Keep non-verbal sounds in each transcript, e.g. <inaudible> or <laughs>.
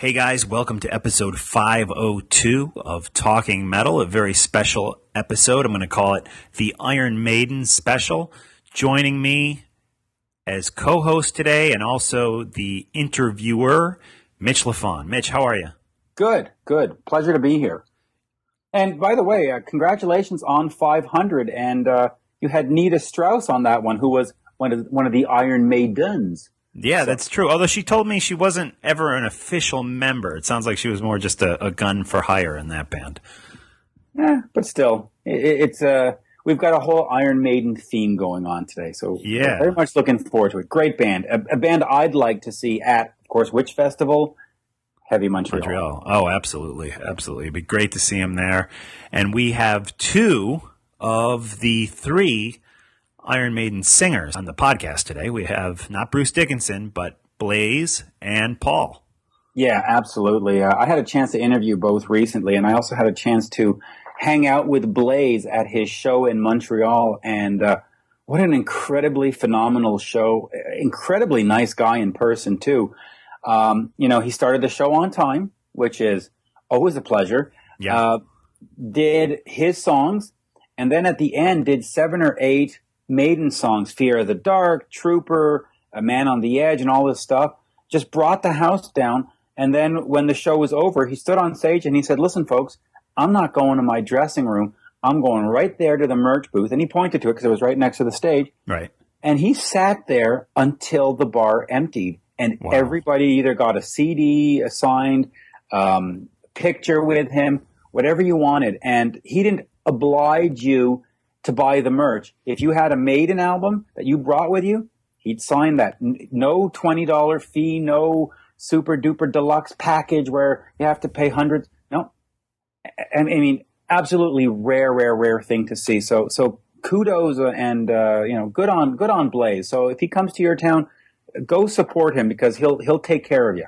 Hey guys, welcome to episode 502 of Talking Metal, a very special episode. I'm going to call it the Iron Maiden special. Joining me as co host today and also the interviewer, Mitch Lafon. Mitch, how are you? Good, good. Pleasure to be here. And by the way, uh, congratulations on 500. And uh, you had Nita Strauss on that one, who was one of, one of the Iron Maidens. Yeah, that's true. Although she told me she wasn't ever an official member. It sounds like she was more just a, a gun for hire in that band. Yeah, but still, it, it's uh, we've got a whole Iron Maiden theme going on today. So yeah, very much looking forward to it. Great band, a, a band I'd like to see at, of course, which festival? Heavy Montreal. Montreal. Oh, absolutely, absolutely. It'd be great to see him there. And we have two of the three Iron Maiden singers on the podcast today. We have not Bruce Dickinson, but Blaze and Paul. Yeah, absolutely. Uh, I had a chance to interview both recently, and I also had a chance to hang out with Blaze at his show in Montreal. And uh, what an incredibly phenomenal show! Incredibly nice guy in person too. Um, you know, he started the show on time, which is always a pleasure. Yeah. Uh, did his songs, and then at the end did seven or eight Maiden songs, Fear of the Dark, Trooper, A Man on the Edge, and all this stuff, just brought the house down. And then when the show was over, he stood on stage and he said, Listen, folks, I'm not going to my dressing room. I'm going right there to the merch booth. And he pointed to it because it was right next to the stage. Right. And he sat there until the bar emptied. And Wow. everybody either got a CD, a signed um, picture with him, whatever you wanted. And he didn't oblige you to buy the merch. If you had a Maiden album that you brought with you, he'd sign that. No $20 fee, no super duper deluxe package where you have to pay hundreds. No. I I mean, absolutely rare, rare, rare thing to see. So, so kudos and, uh, you know, good on, good on Blaze. So if he comes to your town, go support him because he'll, he'll take care of you.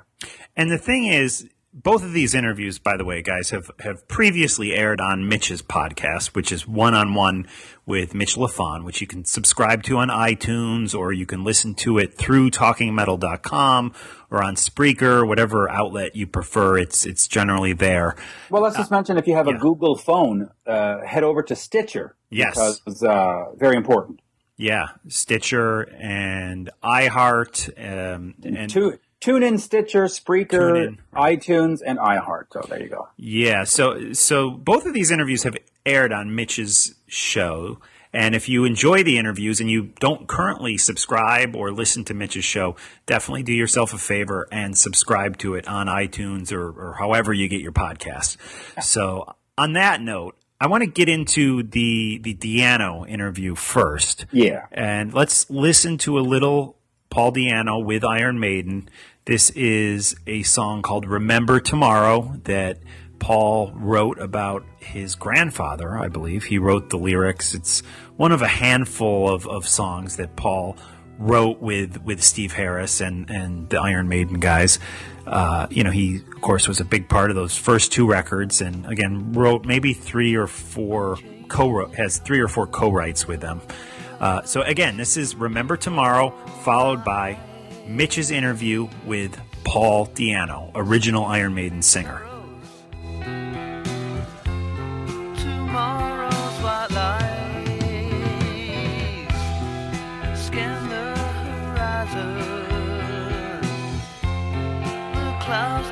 And the thing is, both of these interviews, by the way, guys, have, have previously aired on Mitch's podcast, which is one on one with Mitch Lafon, which you can subscribe to on iTunes or you can listen to it through talkingmetal.com or on Spreaker, whatever outlet you prefer. It's it's generally there. Well, let's just mention if you have yeah. a Google phone, uh, head over to Stitcher. Yes. Because it's uh, very important. Yeah, Stitcher and iHeart um, and Tu- tune in Stitcher, Spreaker, TuneIn. iTunes, and iHeart. So there you go. Yeah, so so both of these interviews have aired on Mitch's show. And if you enjoy the interviews and you don't currently subscribe or listen to Mitch's show, definitely do yourself a favor and subscribe to it on iTunes or, or however you get your podcasts. So on that note, I want to get into the the Di'Anno interview first. Yeah. And let's listen to a little Paul Di'Anno with Iron Maiden This is a song called Remember Tomorrow that Paul wrote about his grandfather, I believe. He wrote the lyrics. It's one of a handful of, of songs that Paul wrote with, with Steve Harris and, and the Iron Maiden guys. Uh, you know, he, of course, was a big part of those first two records and, again, wrote maybe three or four co has three or four co writes with them. Uh, so, again, this is Remember Tomorrow, followed by Mitch's interview with Paul Di'Anno, original Iron Maiden singer. clouds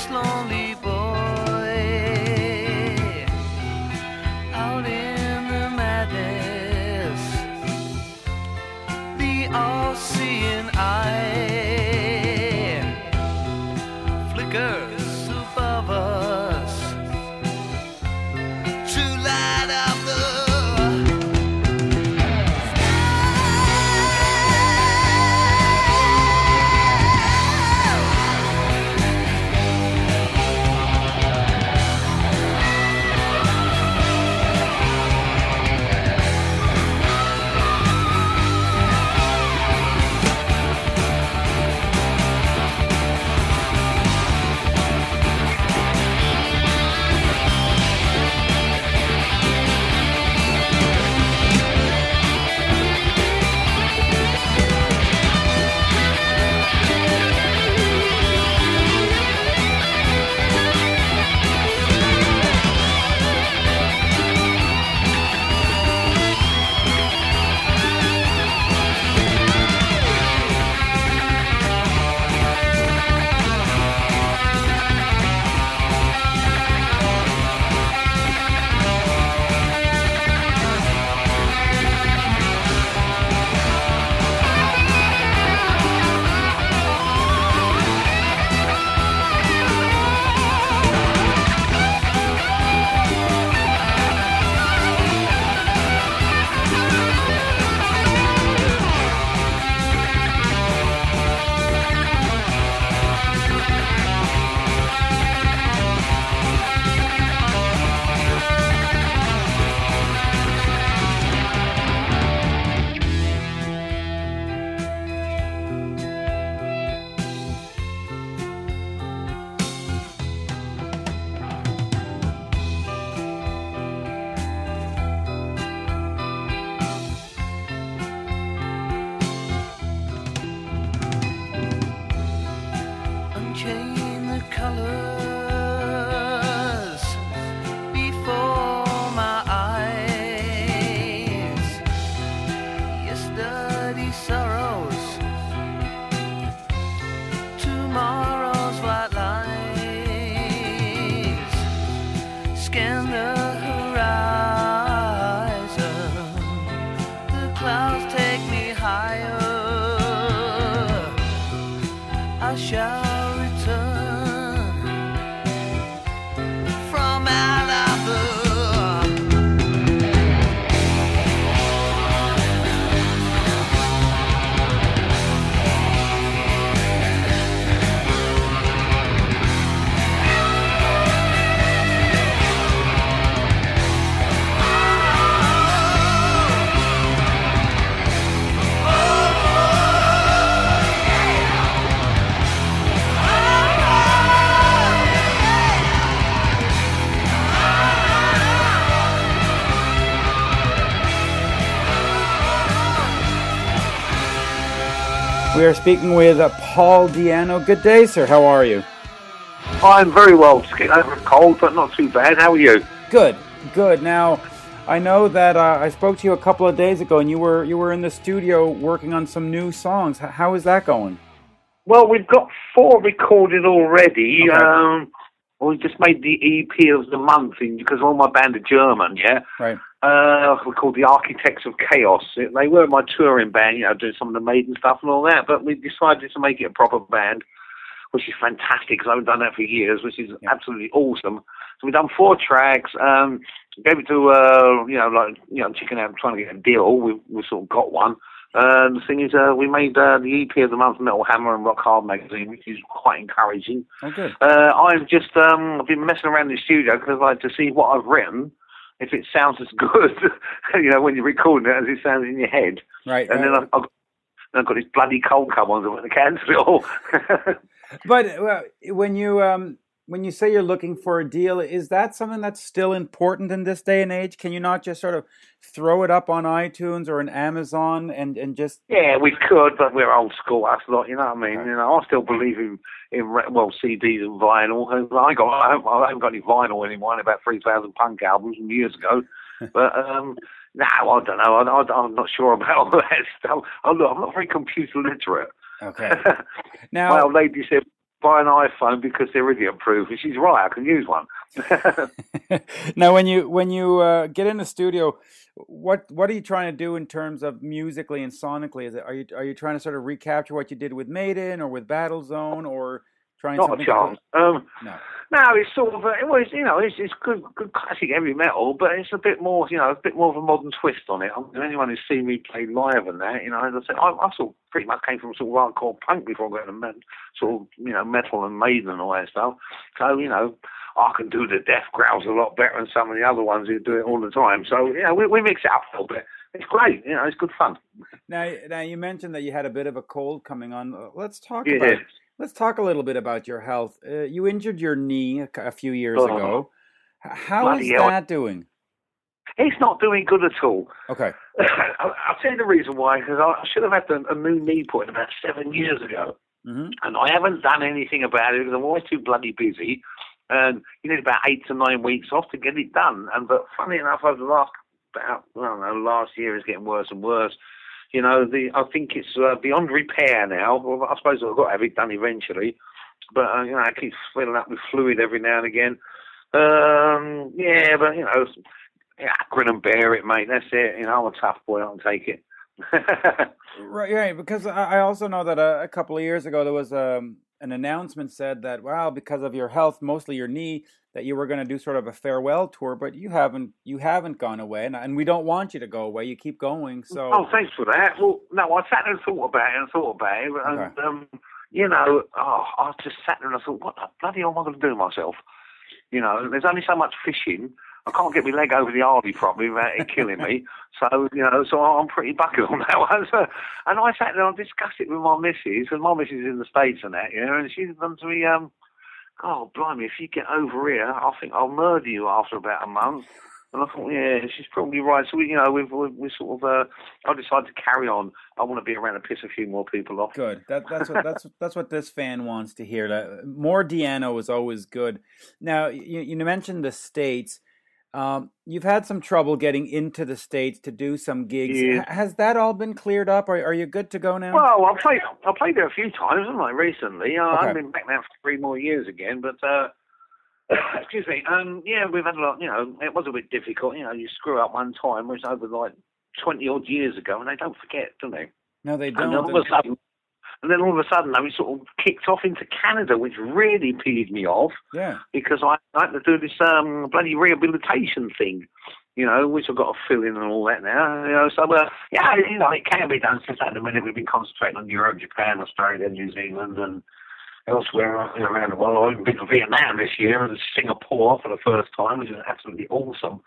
this lonely We are speaking with Paul Di'Anno. Good day, sir. How are you? I'm very well. Just getting over a cold, but not too bad. How are you? Good, good. Now, I know that uh, I spoke to you a couple of days ago, and you were you were in the studio working on some new songs. How is that going? Well, we've got four recorded already. Okay. Um, we just made the EP of the month because all my band are German, yeah. Right. Uh, we're called the Architects of Chaos. They were my touring band, you know, doing some of the Maiden stuff and all that. But we decided to make it a proper band, which is fantastic because I haven't done that for years, which is Yeah. absolutely awesome. So we've done four tracks. Um, gave it to uh, you know, like you know, chicken out trying to get a deal. We we sort of got one. Uh, the thing is, uh, we made uh, the EP of the month, Metal Hammer and Rock Hard magazine, which is quite encouraging. Oh, good. Uh, I've just um, I've been messing around in the studio because I like to see what I've written, if it sounds as good, <laughs> you know, when you're recording it as it sounds in your head. Right. And then right. I've, I've, I've got this bloody cold come on, so I want to cancel it all. <laughs> But uh, when you um, when you say you're looking for a deal, is that something that's still important in this day and age? Can you not just sort of throw it up on iTunes or on Amazon and, and just yeah, we could, but we're old school. That's lot, you know what I mean. Right. You know, I still believe in in well CDs and vinyl. I got I haven't, I haven't got any vinyl anymore. About three thousand punk albums from years ago. <laughs> but um, no, I don't know. I, I, I'm not sure about all that <laughs> stuff. I'm not, I'm not very computer literate. okay? My <laughs> Now, old lady said, buy an iPhone because they're idiot proof. And she's right, I can use one. <laughs> now when you when you uh, get in the studio, what what are you trying to do in terms of musically and sonically? Is it are you are you trying to sort of recapture what you did with Maiden or with Battle Zone or trying Not a chance. Um, No. no, it's sort of, uh, it was, you know, it's, it's good, good classic heavy metal, but it's a bit more, you know, a bit more of a modern twist on it. I mean, anyone who's seen me play live and that, you know, as I said, I, I sort of pretty much came from sort of hardcore punk before I got into sort of, you know, metal and Maiden and all that stuff. So, you know, I can do the death growls a lot better than some of the other ones who do it all the time. So, you know, we, we mix it up a little bit. It's great, you know, it's good fun. Now, now you mentioned that you had a bit of a cold coming on. Let's talk Yeah. about let's talk a little bit about your health. Uh, you injured your knee a, a few years Oh. ago. How is hell. that doing? It's not doing good at all. Okay. <laughs> I'll I'll tell you the reason why, because I should have had a, a new knee put in about seven years ago. hmm and I haven't done anything about it because I'm always too bloody busy. And you need about eight to nine weeks off to get it done. And but funny enough, over the last about I don't know, last year is getting worse and worse. You know, the I think it's uh, beyond repair now. Well, I suppose I've got to have it done eventually. But uh, you know, I keep filling up with fluid every now and again. Um, yeah, but you know, yeah, grin and bear it, mate. That's it. You know, I'm a tough boy. I can take it. <laughs> Right, right. Because I also know that a, a couple of years ago there was um, an announcement said that well, because of your health, mostly your knee, that you were going to do sort of a farewell tour, but you haven't you haven't gone away, and, and we don't want you to go away. You keep going. So Oh, thanks for that. Well, no, I sat there and thought about it and thought about it, and Okay. um, you know, oh, I just sat there and I thought, what the bloody hell am I going to do with myself? You know, there's only so much fishing. I can't get my leg over the hardy properly without it killing me. <laughs> So, you know, so I'm pretty buckled on that <laughs> one. So, and I sat there and discussed it with my missus, and my missus is in the States and that, you know, and she's done to me, um, oh, blimey, if you get over here, I think I'll murder you after about a month. And I thought, yeah, she's probably right. So, we, you know, we've, we've, we sort of, uh, I decided to carry on. I want to be around and piss a few more people off. Good. That, that's what that's <laughs> that's what this fan wants to hear. More Di'Anno is always good. Now you, you mentioned the states. Um, you've had some trouble getting into the states to do some gigs. Yeah. Has that all been cleared up? Are, are you good to go now? Well, I played I played there a few times, haven't I? Recently, uh, Okay. I've been back now for three more years again. But uh, <coughs> excuse me, um, yeah, we've had a lot. You know, it was a bit difficult. You know, you screw up one time, which was over like twenty odd years ago, and they don't forget, do they? no, they don't. then all of a sudden, and then all of a sudden, I was sort of kicked off into Canada, which really peed me off yeah. because I had to do this um bloody rehabilitation thing, you know, which I've got to fill in and all that now. You know, so uh, yeah, you know, it can be done. Since at the minute we've been concentrating on Europe, Japan, Australia, New Zealand, and elsewhere around the world. I've been to Vietnam this year and Singapore for the first time, which is absolutely awesome.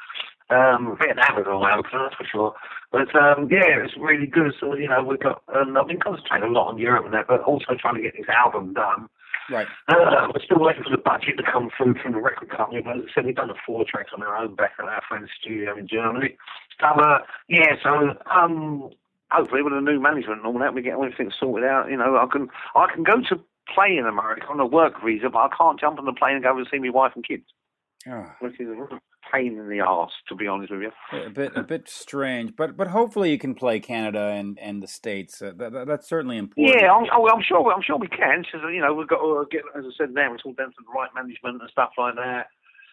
Um, Vietnam is all out, that's for sure. But um, yeah, it's really good. So you know, we've got. Um, I've been concentrating a lot on Europe and that, but also trying to get this album done. Right. Uh, we're still waiting for the budget to come through from the record company, but as I said, we've done the four tracks on our own back at our friend's studio in Germany. So, uh, yeah, so, um, hopefully with the new management and all that, we get everything sorted out. You know, I can I can go to play in America on a work visa, but I can't jump on the plane and go and see my wife and kids, Oh, which is a pain in the arse, to be honest with you. a bit a bit strange, but but hopefully you can play Canada and, and the states. Uh, that, that- that's certainly important. Yeah, I'm, oh, I'm sure. I'm sure we can. Cause, you know, we've got to get, as I said, now it's all down to the right management and stuff like that.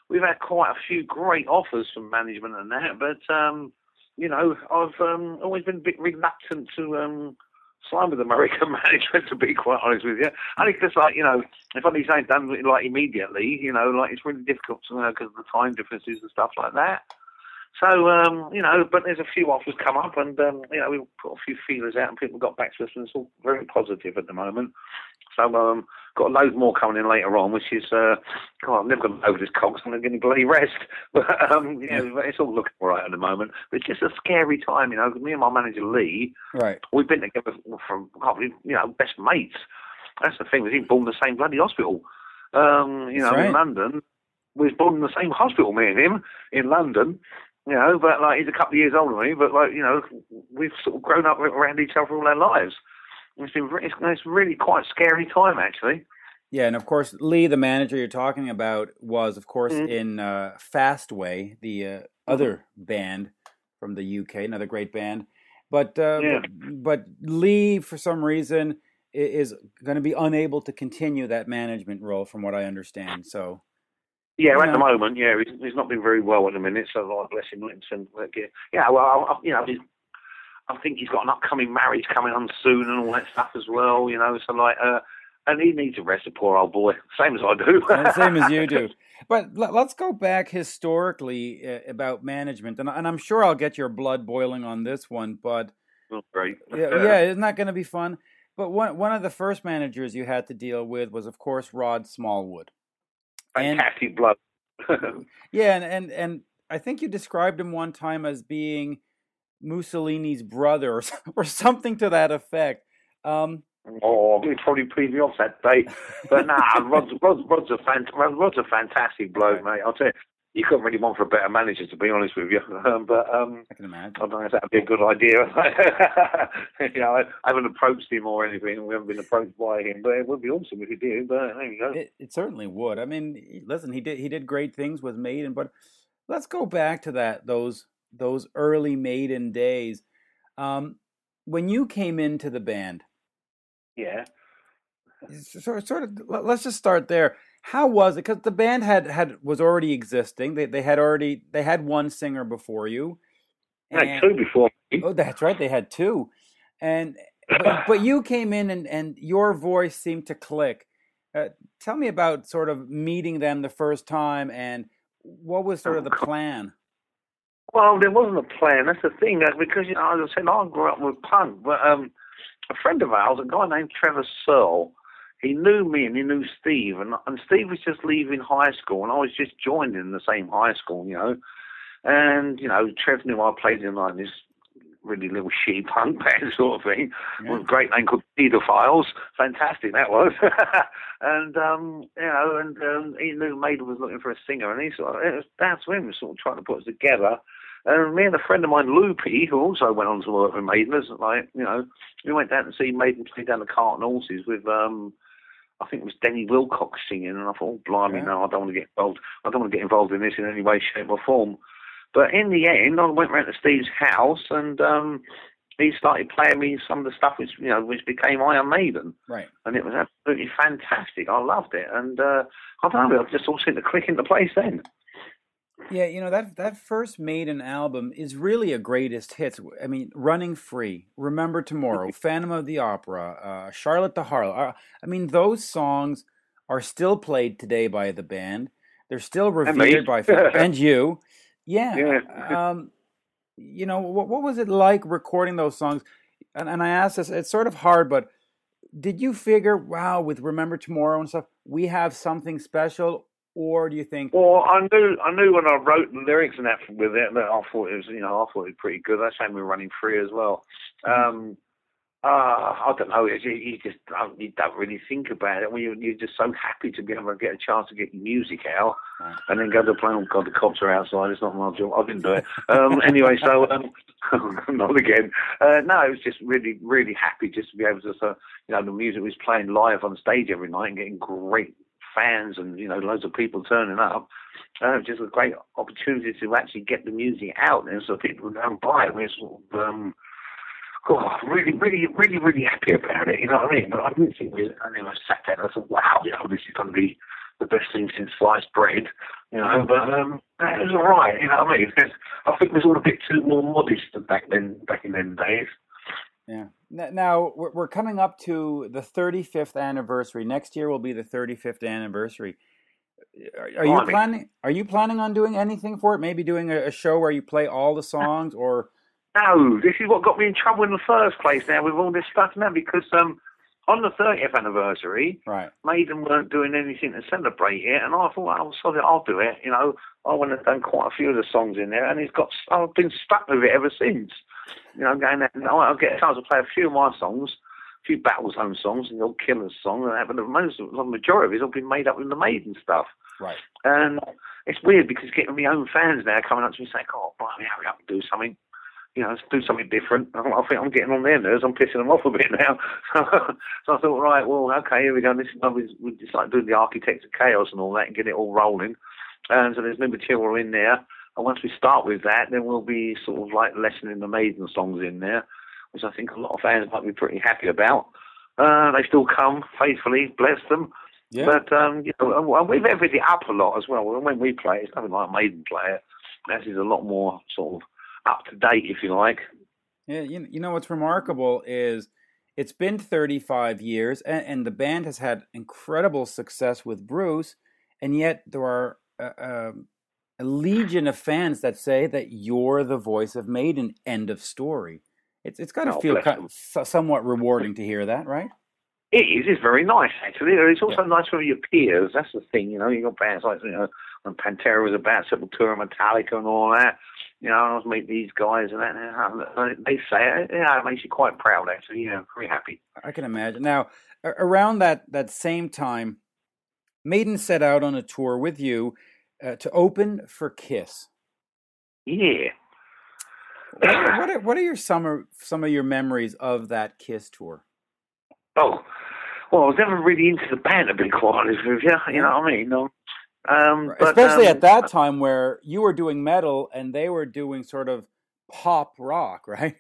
We've had quite a few great offers from management and that, but um, you know, I've um, always been a bit reluctant to um, sign with American <laughs> management. To be quite honest with you, think it's like you know, if need something done like immediately, you know, like it's really difficult to know because of the time differences and stuff like that. So, um, you know, but there's a few offers come up and, um, you know, we've put a few feelers out and people got back to us and it's all very positive at the moment. So, um, got a load more coming in later on, which is, uh, God, I'm never going to over this cock, so I'm going to bloody rest. <laughs> But, um, yeah, it's all looking all right at the moment. But it's just a scary time, you know, 'cause me and my manager Lee, Right. we've been together from you know, best mates. That's the thing, we was born in the same bloody hospital. Um, you know, That's in. London. We was born in the same hospital, me and him, in London. You know, but like he's a couple of years older than me, but like, you know, we've sort of grown up around each other all our lives. It's been it's, it's really quite a scary time actually. Yeah, and of course, Lee, the manager you're talking about, was of course Mhm. in uh, Fastway, the uh, other band from the UK, another great band. But uh, Yeah. but, but Lee, for some reason, is going to be unable to continue that management role, from what I understand. So Yeah, You at the moment, yeah, he's, he's not been very well at the minute. So, like, bless him, let him send. Like, yeah, yeah, well, I, you know, he's, I think he's got an upcoming marriage coming on soon and all that stuff as well. You know, so like, uh, and he needs a rest, the poor old boy, same as I do. same as you do. <laughs> But let, let's go back historically uh, about management, and, and I'm sure I'll get your blood boiling on this one. But great. yeah, yeah, isn't that going to be fun? But one one of the first managers you had to deal with was, of course, Rod Smallwood. Fantastic blood. <laughs> yeah, and, and and I think you described him one time as being Mussolini's brother or, <laughs> or something to that effect. Um, oh, he'd probably please me off that day. But nah, Rod's, Rod's, Rod's a fant- Rod's a fantastic bloke, mate. I'll tell you, you couldn't really want for a better manager, to be honest with you. Um, <laughs> but um, I can imagine. I don't know if that'd be a good idea. <laughs> you know, I, I haven't approached him or anything. We haven't been approached by him, but it would be awesome if he did. But there you go. It, it certainly would. I mean, listen, he did he did great things with Maiden, but let's go back to that those those early Maiden days. Um, when you came into the band, yeah. sort sort of let's just start there. How was it? Because the band had had was already existing. They they had already they had one singer before you. I had two before me. Oh, that's right. They had two, and <laughs> but, but you came in and and your voice seemed to click. Uh, tell me about sort of meeting them the first time and what was sort of the plan. Well, there wasn't a plan. That's the thing. uh, Because, you know, as I said, I grew up with punk. But um, a friend of ours, a guy named Trevor Searle, he knew me and he knew Steve. And, and Steve was just leaving high school, and I was just joining the same high school, you know. And, you know, Trev knew I played in like this really little shitty punk <laughs> band sort of thing Yeah. with a great name called Pedophiles. Fantastic that was. <laughs> and um, you know, and um, he knew Maiden was looking for a singer, and he sort of, it was down to him sort of trying to put us together. And me and a friend of mine, Loopy, who also went on to work with Maiden, like you know, we went down to see Maiden play down the Cart and Horses with um. I think it was Denny Wilcock singing, and I thought, oh, blimey, Yeah. no, I don't want to get involved. I don't want to get involved in this in any way, shape, or form. But in the end, I went round to Steve's house, and um, he started playing me some of the stuff which you know which became Iron Maiden, Right. and it was absolutely fantastic. I loved it, and uh, I don't know, it just all seemed to click into place then. Yeah, you know that that first Maiden album is really a greatest hits. I mean, Running Free, Remember Tomorrow, <laughs> Phantom of the Opera, uh, Charlotte the Harlot. Uh, I mean, those songs are still played today by the band. They're still revered by fans. and you. <laughs> Yeah. Yeah. Um, you know what? What was it like recording those songs? And, and I asked this. It's sort of hard, but did you figure, wow, with Remember Tomorrow and stuff, we have something special, or do you think, Well, I knew I knew when I wrote the lyrics and that with it that I thought it was you know I thought it was pretty good. That's how we were running free as well. Mhm. Um, Uh, I don't know. You, you just don't, you don't really think about it. When you, you're just so happy to be able to get a chance to get your music out, right. and then go to play. Oh God, the cops are outside. It's not my job. I didn't do it. Um, <laughs> anyway, so um, <laughs> not again. Uh, no, it was just really, really happy just to be able to, uh, you know, the music was playing live on stage every night and getting great fans and you know loads of people turning up. Uh, just a great opportunity to actually get the music out there so people go and buy it. We're sort of um, oh, really, really, really, really happy about it. You know what I mean? But I didn't think we. I never sat there and I thought, wow, you know, this is going to be the best thing since sliced bread. You know, but um, it was all right. You know what I mean? I think it was all a bit too more modest back then, back in them days. Yeah. Now we're coming up to the 35th anniversary. Next year will be the 35th anniversary. Are, you planning? Are you planning on doing anything for it? Maybe doing a, show where you play all the songs, or no? This is what got me in trouble in the first place. Now with all this stuff now, because um, on the 30th anniversary, right. Maiden weren't doing anything to celebrate it, and I thought, oh, sorry, I'll do it. You know, I went and done quite a few of the songs in there, and it's got. I've been stuck with it ever since. You know, going there, I'll get a chance to play a few of my songs, a few Battlezone songs, and the old Killers song, and that, but the most, the majority of it's all been made up with the Maiden stuff. Right. And it's weird because getting my own fans now coming up to me saying, "Oh, blimey, hurry up and do something." You know, let's do something different. I think I'm getting on their nerves. I'm pissing them off a bit <laughs> now. <laughs> so I thought, right, well, okay, here we go. This is we, we decided doing the Architects of Chaos and all that, and get it all rolling. And so there's new material in there. And once we start with that, then we'll be sort of like lessening the Maiden songs in there, which I think a lot of fans might be pretty happy about. Uh, they still come faithfully, bless them. Yeah. But um, you know, and we've it up a lot as well. When we play, it's nothing like a Maiden play it. This is a lot more sort of up to date, if you like. Yeah, you, you know what's remarkable is it's been 35 years, and, and the band has had incredible success with Bruce, and yet there are uh, uh, a legion of fans that say that you're the voice of Maiden. End of story. It's it's got to oh, feel kind of, somewhat rewarding to hear that, right? It is. It's very nice, actually. It's also yeah. nice for your peers. That's the thing, you know. You got bands like you know when Pantera was about Sepultura, Metallica, and all that. You know, I was meet these guys, and that, um, they say uh, it. Yeah, it makes you quite proud, actually. You know, very happy. I can imagine. Now, around that that same time, Maiden set out on a tour with you uh, to open for Kiss. Yeah. What are, what are, what are your some of, some of your memories of that Kiss tour? Oh, well, I was never really into the band to be quite honest with you. You know what I mean? Um, Um, um, but, Especially um, at that time where you were doing metal and they were doing sort of pop rock, <laughs> right?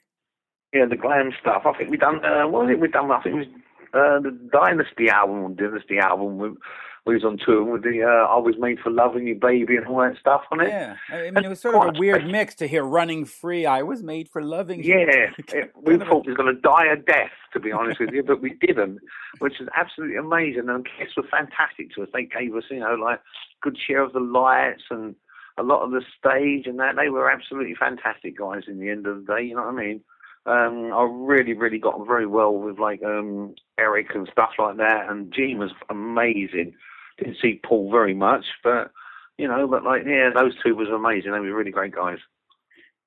Yeah, the glam stuff. I think we done. Uh, what was it we done? I think it was uh, the Dynasty album, Dynasty album. We was on tour with the uh, "I Was Made for Loving You, Baby" and all that stuff on it. Yeah, I mean, it was sort of a weird mix to hear "Running Free." I was made for loving you. Yeah, <laughs> we thought we was going to die a death, to be honest with you, but we didn't, which is absolutely amazing. And Kiss were fantastic to us. They gave us, you know, like good share of the lights and a lot of the stage and that. They were absolutely fantastic guys. In the end of the day, you know what I mean. Um, I really, really got on very well with like um, Eric and stuff like that, and Gene was amazing. Didn't see Paul very much, but you know, but like yeah, those two was amazing. They were really great guys.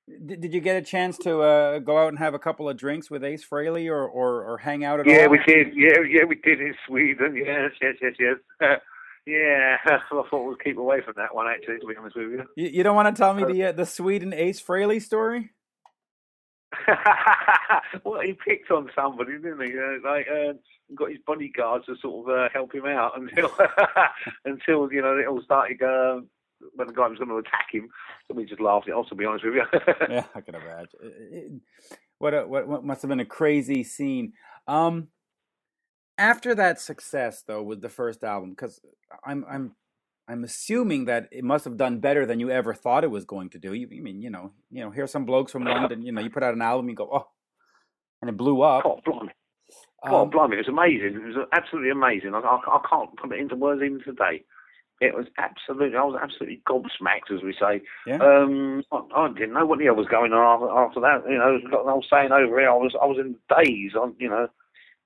Did, did you get a chance to uh, go out and have a couple of drinks with Ace Frehley or, or, or hang out at yeah, all? Yeah, we did. Yeah, yeah, we did in Sweden. Yes, yes, yes, yes. Uh, <laughs> yeah, <laughs> I thought we'd keep away from that one. Actually, to be honest with you. You, you don't want to tell me uh, the uh, the Sweden Ace Frehley story? <laughs> well, he picked on somebody, didn't he? Uh, like, uh, got his bodyguards to sort of uh, help him out <laughs> until <laughs> until you know it all started. Uh, when the guy was going to attack him, so we just laughed it off. To be honest with you. yeah, I can imagine. What, a, what what must have been a crazy scene. Um, after that success, though, with the first album, because I'm I'm I'm assuming that it must have done better than you ever thought it was going to do. You, I mean, you know, you know, here's some blokes from London. You know, you put out an album, you go, oh, and it blew up. Oh, blimey! Oh, um, blimey! It was amazing. It was absolutely amazing. I, I, I can't put it into words even today. It was absolutely. I was absolutely gobsmacked, as we say. Yeah. Um, I, I, didn't know what the hell was going on after, after that. You know, got an old saying over here. I was, I was in daze. On, you know,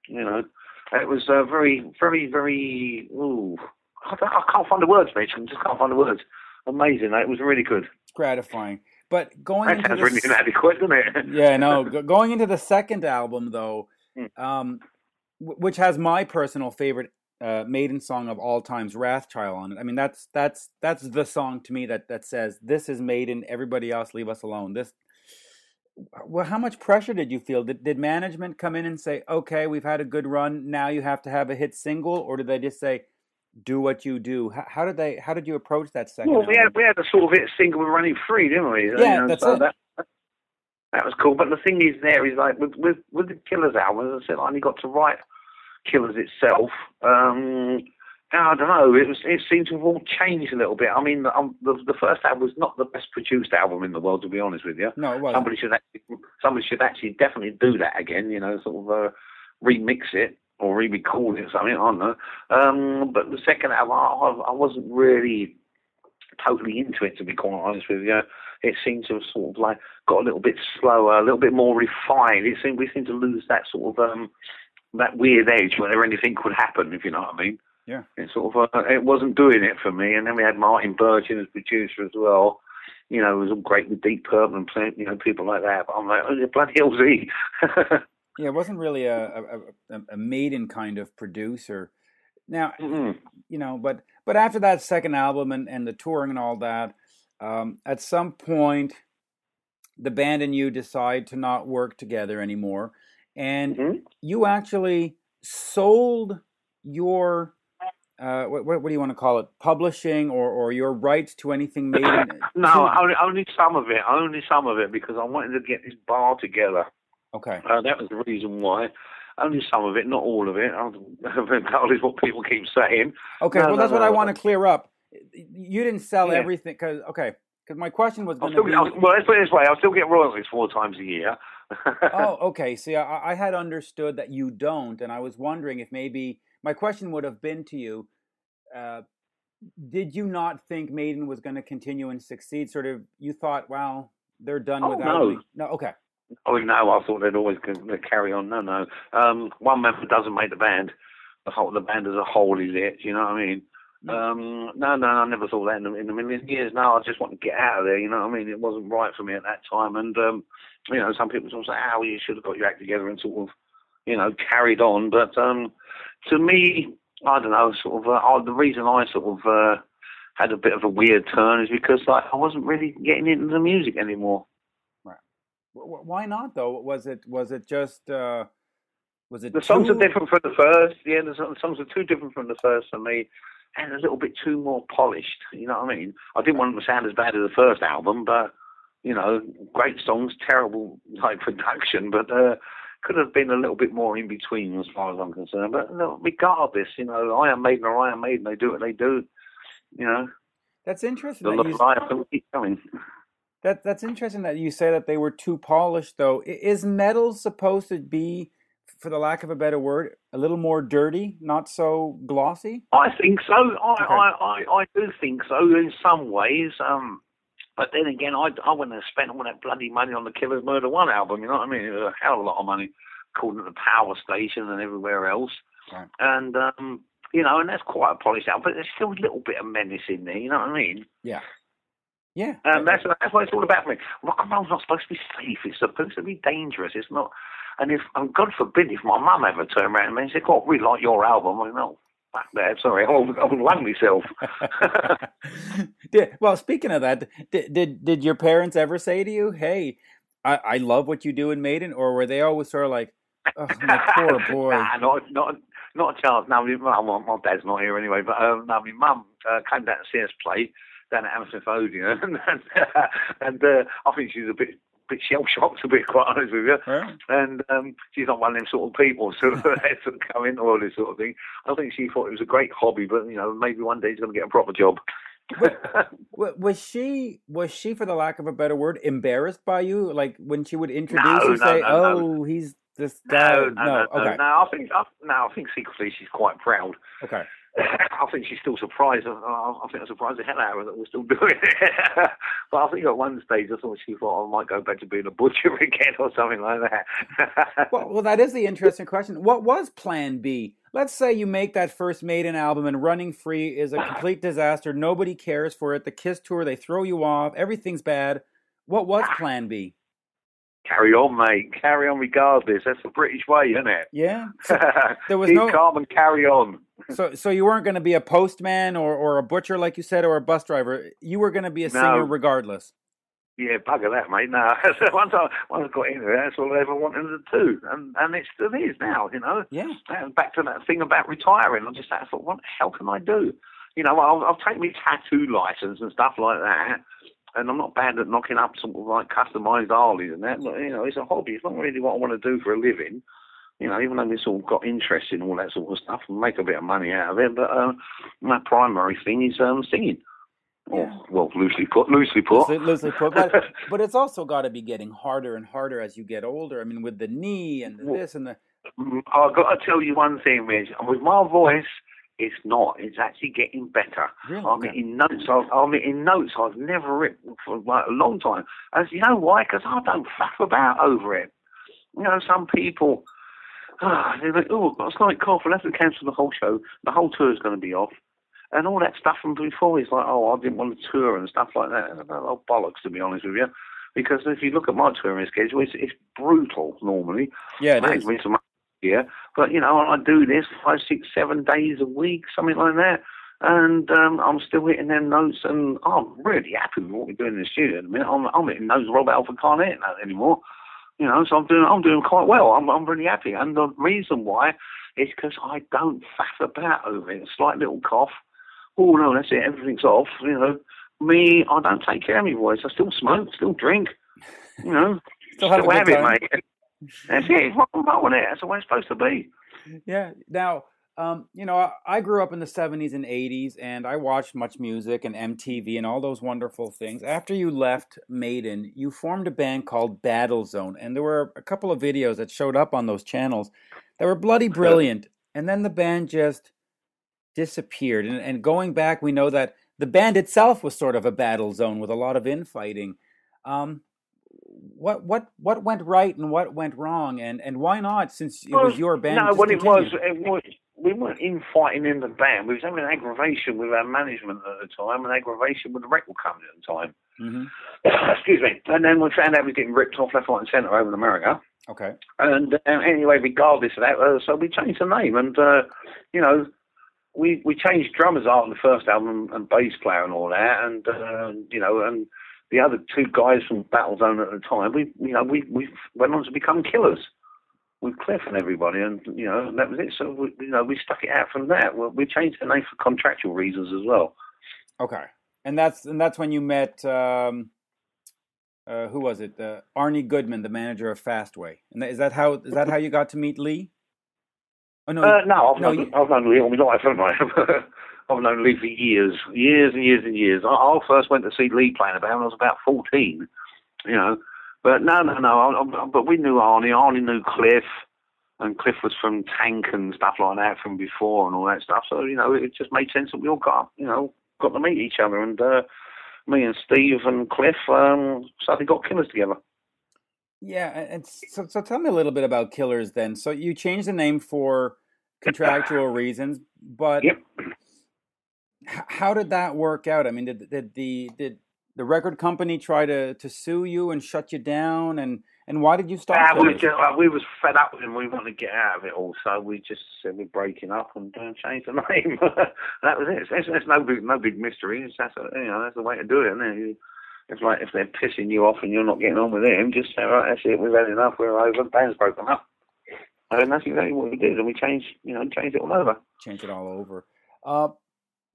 you know, it was uh, very, very, very. Ooh I, I can't find the words, Mitch. I just can't find the words. Amazing. It was really good. Gratifying. But going that into sounds really inadequate, doesn't it? <laughs> yeah, no. Going into the second album, though, mm. um, which has my personal favorite uh, maiden song of all times, Wrathchild, on it. I mean, that's that's that's the song to me that that says this is Maiden. Everybody else, leave us alone. This. Well, how much pressure did you feel? Did, did management come in and say, "Okay, we've had a good run. Now you have to have a hit single," or did they just say, "Do what you do"? How, how did they? How did you approach that second? Well, we had we had a sort of hit single with Running Free, didn't we? Yeah, you know, that's so it. That, that was cool. But the thing is, there is like with with, with the Killers album, as I said, I only got to write Killers itself. Um, I don't know. It was. It seemed to have all changed a little bit. I mean, um, the, the first album was not the best produced album in the world, to be honest with you. No, it wasn't. Somebody should actually, somebody should actually definitely do that again. You know, sort of uh, remix it or re-record it or something. I don't know. Um, but the second album, I, I wasn't really totally into it, to be quite honest with you. It seemed to have sort of like got a little bit slower, a little bit more refined. It seemed we seemed to lose that sort of um, that weird edge where anything could happen, if you know what I mean. Yeah. It sort of uh, it wasn't doing it for me, and then we had Martin Birch in as producer as well. You know, it was all great with Deep Purple and you know people like that. But I'm like, oh, bloody he? <laughs> yeah, it wasn't really a, a, a, maiden kind of producer. Now, mm-hmm. you know, but but after that second album and, and the touring and all that, um, at some point, the band and you decide to not work together anymore and mm-hmm. you actually sold your uh, what, what, do you want to call it? Publishing or, or your rights to anything made? <coughs> no, only, only some of it. Only some of it because I wanted to get this bar together. Okay. Uh, that was the reason why. Only some of it, not all of it. <laughs> That is what people keep saying. Okay, no, well, no, that's no, what I want to clear up. You didn't sell yeah. everything because okay, because my question was going to be. well, let's put it this way: I'll still get royalties four times a year. oh, <laughs> okay. See, I, I, had understood that you don't, and I was wondering if maybe my question would have been to you: uh, Did you not think Maiden was going to continue and succeed? Sort of, you thought, "Well, they're done oh, without no. me." No, okay. Oh no, I thought they'd always carry on. No, no. Um, one member doesn't make the band. The whole the band as a whole is it. You know what I mean? Um, no, no, I never thought that in a, in a million years. No, I just want to get out of there. You know what I mean? It wasn't right for me at that time. And um, you know, some people sort of say, "Oh, you should have got your act together and sort of, you know, carried on." But um, to me, I don't know. Sort of, uh, the reason I sort of uh, had a bit of a weird turn is because like I wasn't really getting into the music anymore. Why not though? Was it was it just uh, was it the songs too... are different from the first? Yeah, the songs are too different from the first for me and a little bit too more polished. You know what I mean? I didn't want them to sound as bad as the first album, but you know, great songs, terrible like production, but uh, could have been a little bit more in between as far as I'm concerned. But no, regardless, you know, Iron Maiden or Iron Maiden, they do what they do. You know, that's interesting. The that life you... keep coming. That that's interesting that you say that they were too polished. Though, is metal supposed to be for the lack of a better word, a little more dirty, not so glossy? I think so. I, okay. I, I, I, do think so in some ways. Um, but then again, I, I wouldn't have spent all that bloody money on the Killers Murder One album. You know what I mean? It was a hell of a lot of money, according to the Power Station and everywhere else. Right. And um, you know, and that's quite a polished album, but there's still a little bit of menace in there. You know what I mean? Yeah. Yeah. Um, that's that's what it's all about for me. Rock and roll's not supposed to be safe. It's supposed to be dangerous. It's not. And if, and God forbid, if my mum ever turned around and said, "God, we like your album," I know. Back there, Sorry, I would, I would lung myself. <laughs> did, well, speaking of that, did, did did your parents ever say to you, "Hey, I, I love what you do in Maiden," or were they always sort of like, "Oh, my poor <laughs> boy"? nah, not not not a chance. No, my, my, dad's not here anyway. But um, no, my mum uh, came down to see us play down at Hammersmith <laughs> Odeon, and, and, uh, I think she's a bit bit shell shocked, to be quite honest with you. Right. And um, she's not one of them sort of people sort of that sort of come into all this sort of thing. I think she thought it was a great hobby, but you know maybe one day she's going to get a proper job. <laughs> was she was she, for the lack of a better word, embarrassed by you? Like when she would introduce no, you, no, say, no, "Oh, he's this guy." No, no, no, okay. no. I think I, no, I think secretly she's quite proud. Okay. <laughs> I think she's still surprised. I, I think I'm surprised the hell out of her that we're still <laughs> doing it. <laughs> but I think at one stage I thought she thought I might go back to being a butcher again or something like that. well, well, that is the interesting question. What was Plan B? Let's say you make that first Maiden album and Running Free is a complete disaster. Nobody cares for it. The Kiss tour, they throw you off. Everything's bad. What was Plan B? Carry on, mate. Carry on regardless. That's the British way, isn't it? Yeah. <laughs> So there was Keep no. calm and carry on. <laughs> So so you weren't going to be a postman or or a butcher like you said or a bus driver. You were going to be a No. singer regardless. Yeah, bugger that, mate. No, <laughs> once I once I got into it, that's all I ever wanted to do, and and it still is now. You know, Yeah. and back to that thing about retiring. I just I thought, what the hell can I do? You know, I'll, I'll take my tattoo license and stuff like that, and I'm not bad at knocking up sort of like customised Harleys and that. But you know, it's a hobby. It's not really what I want to do for a living. You know, even though we sort of got interest in all that sort of stuff and make a bit of money out of it, but uh, my primary thing is um, singing. Yeah. Or, well, loosely put, loosely put. Loosely put, but <laughs> but it's also got to be getting harder and harder as you get older. I mean, with the knee and the Well, this and the I've got to tell you one thing, Mitch. With my voice, it's not. It's actually getting better. really. I'm okay. getting notes. I've, I'm getting notes I've never written for like a long time. And you know why? Because I don't faff about over it. You know, some people, ah, they're like, oh, I've got a slight cough. I'll have to cancel the whole show. The whole tour is going to be off. And all that stuff from before is like, oh, I didn't want to tour and stuff like that. And I'm oh, bollocks, to be honest with you. Because if you look at my touring schedule, it's, it's brutal normally. Yeah, it Makes is. Yeah, but you know, I do this five, six, seven days a week, something like that, and um, I'm still hitting them notes, and I'm really happy with what we're doing in the studio. At the minute, I'm, I'm hitting notes Rob Halford can't hit that anymore. You know, so I'm doing, I'm doing quite well. I'm, I'm really happy, and the reason why is because I don't faff about over it. A slight little cough. Oh no, that's it. Everything's off. You know, me, I don't take care of my voice. I still smoke, still drink. You know, <laughs> Still have good have it, time. mate. That's it. It's rock and roll, isn't? That's the way it's supposed to be. Yeah. Now, um, you know, I, I grew up in the 70s and 80s and I watched MuchMusic and MTV and all those wonderful things. After you left Maiden, you formed a band called Battlezone. And there were a couple of videos that showed up on those channels that were bloody <laughs> brilliant. And then the band just disappeared. And, and going back, we know that the band itself was sort of a battle zone with a lot of infighting. Um, what what what went right and what went wrong, and and why not? Since it was your band. No, what it was, it was, we weren't infighting in the band. We was having an aggravation with our management at the time and aggravation with the record company at the time. Mhm. <coughs> Excuse me. And then we found out we was getting ripped off left, right, and centre over in America. Okay. And uh, anyway, regardless of that, uh, so we changed the name, and uh, you know, we we changed drummers out on the first album and bass player and all that, and uh, you know, and the other two guys from Battlezone at the time, we you know we we went on to become killers with Cliff and everybody, and you know that was it. So we, you know we stuck it out from that. Well, we changed the name for contractual reasons as well. Okay. And that's and that's when you met. Um, uh, who was it? Uh, Arnie Goodman, the manager of Fastway. And that, is that how is that how you got to meet Lee? Oh no. Uh, no, I've no, known, you- I've known Lee all my life, haven't I? <laughs> I've known Lee for years, years and years and years. I, I first went to see Lee playing about when I was about 14, you know. But no, no, no. I, I, but we knew Arnie. Arnie knew Cliff, and Cliff was from Tank and stuff like that from before and all that stuff. So, you know, it just made sense that we all got, you know, got to meet each other. And uh, me and Steve and Cliff um, suddenly got killers together. Yeah, and so so tell me a little bit about Killers then. So you changed the name for <coughs> contractual reasons, but Yep. How did that work out? I mean, did did the did the record company try to to sue you and shut you down and and why did you stop? Ah, we, just, uh, we was fed up with him. We wanted to get out of it all, so we just said we're breaking up and uh, changed the <laughs> name. that was it. It's, it's no big, no big mystery. It's that's a, you know that's the way to do it. Isn't it? It's like if they're pissing you off and you're not getting on with them, just say, right, that's it. We've had enough. We're over. The band's broken up. And that's exactly what we did. And we changed, you know, changed it all over. change it all over. Uh,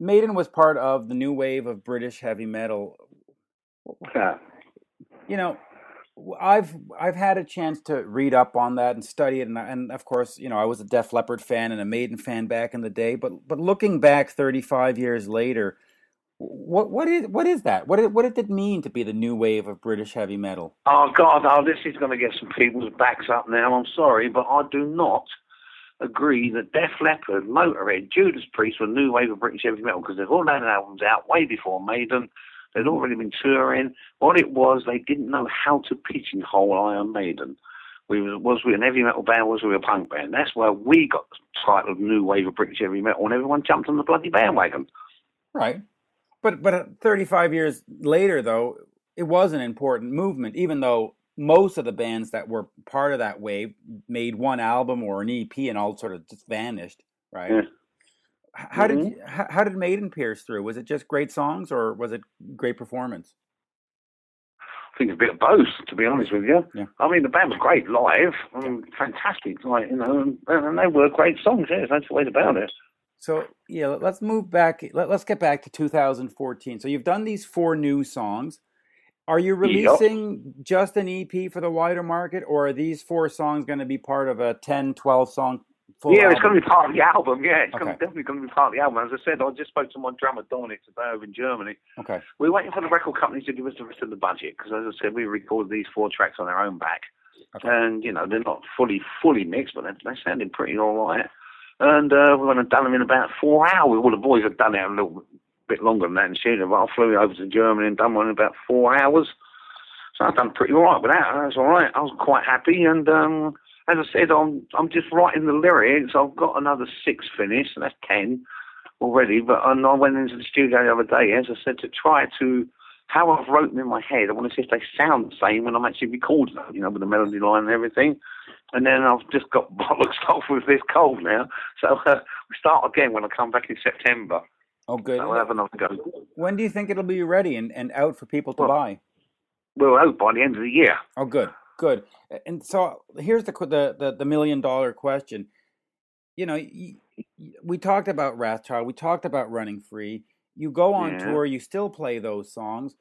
Maiden was part of the new wave of British heavy metal. Yeah. You know, I've I've had a chance to read up on that and study it, and, and of course, you know, I was a Def Leppard fan and a Maiden fan back in the day. But but looking back, thirty five years later, what what is what is that? What did, what did it mean to be the new wave of British heavy metal? Oh God, oh, this is going to get some people's backs up now. I'm sorry, but I do not agree that Def Leppard, Motorhead, Judas Priest were new wave of British heavy metal because they've all had albums out way before Maiden. They'd already been touring. What it was, they didn't know how to pigeonhole Iron Maiden. We was, was we an heavy metal band? Was we a punk band? That's where we got the title of new wave of British heavy metal, and everyone jumped on the bloody bandwagon. Right. But but uh, thirty five years later, though, it was an important movement, even though most of the bands that were part of that wave made one album or an EP and all sort of just vanished, right? Yeah. How did Mhm. you, how, how did Maiden pierce through? Was it just great songs or was it great performance? I think a bit of both, to be honest with you. Yeah. I mean, the band was great live, um, fantastic, like you know, and, and they were great songs. Yes, that's the way about it. So yeah, let- let's move back. Let, let's get back to 2014. So you've done these four new songs. Are you releasing just an EP for the wider market, or are these four songs going to be part of a 10, 12 song full yeah, it's going to be part of the album. Yeah, it's Okay. definitely going to be part of the album. As I said, I just spoke to my drummer Dominic today over in Germany. Okay. We're waiting for the record company to give us the rest of the budget because, as I said, we recorded these four tracks on our own back, Okay. and you know they're not fully fully mixed, but they're, they're sounding pretty all right. And uh, we're going to done them in about four hours. All the boys have done it a little bit longer than that in studio, but I flew over to Germany and done one in about four hours. So I've done pretty all right with that. That's all right. I was quite happy, and um, as I said, I'm I'm just writing the lyrics. I've got another six finished, and that's ten already. But and I went into the studio the other day, as I said, to try to how I've wrote them in my head. I want to see if they sound the same when I'm actually recording them, you know, with the melody line and everything. And then I've just got <laughs> bollocks off with this cold now. So uh, <laughs> we start again when I come back in September. Oh, good. I'll have another go. When do you think it'll be ready and, and out for people to Well- buy? We'll hope by the end of the year. Oh, good, good. And so here's the the the, the million dollar question. You know, we talked about Wrathchild. We talked about Running Free. You go on Yeah. tour. You still play those songs.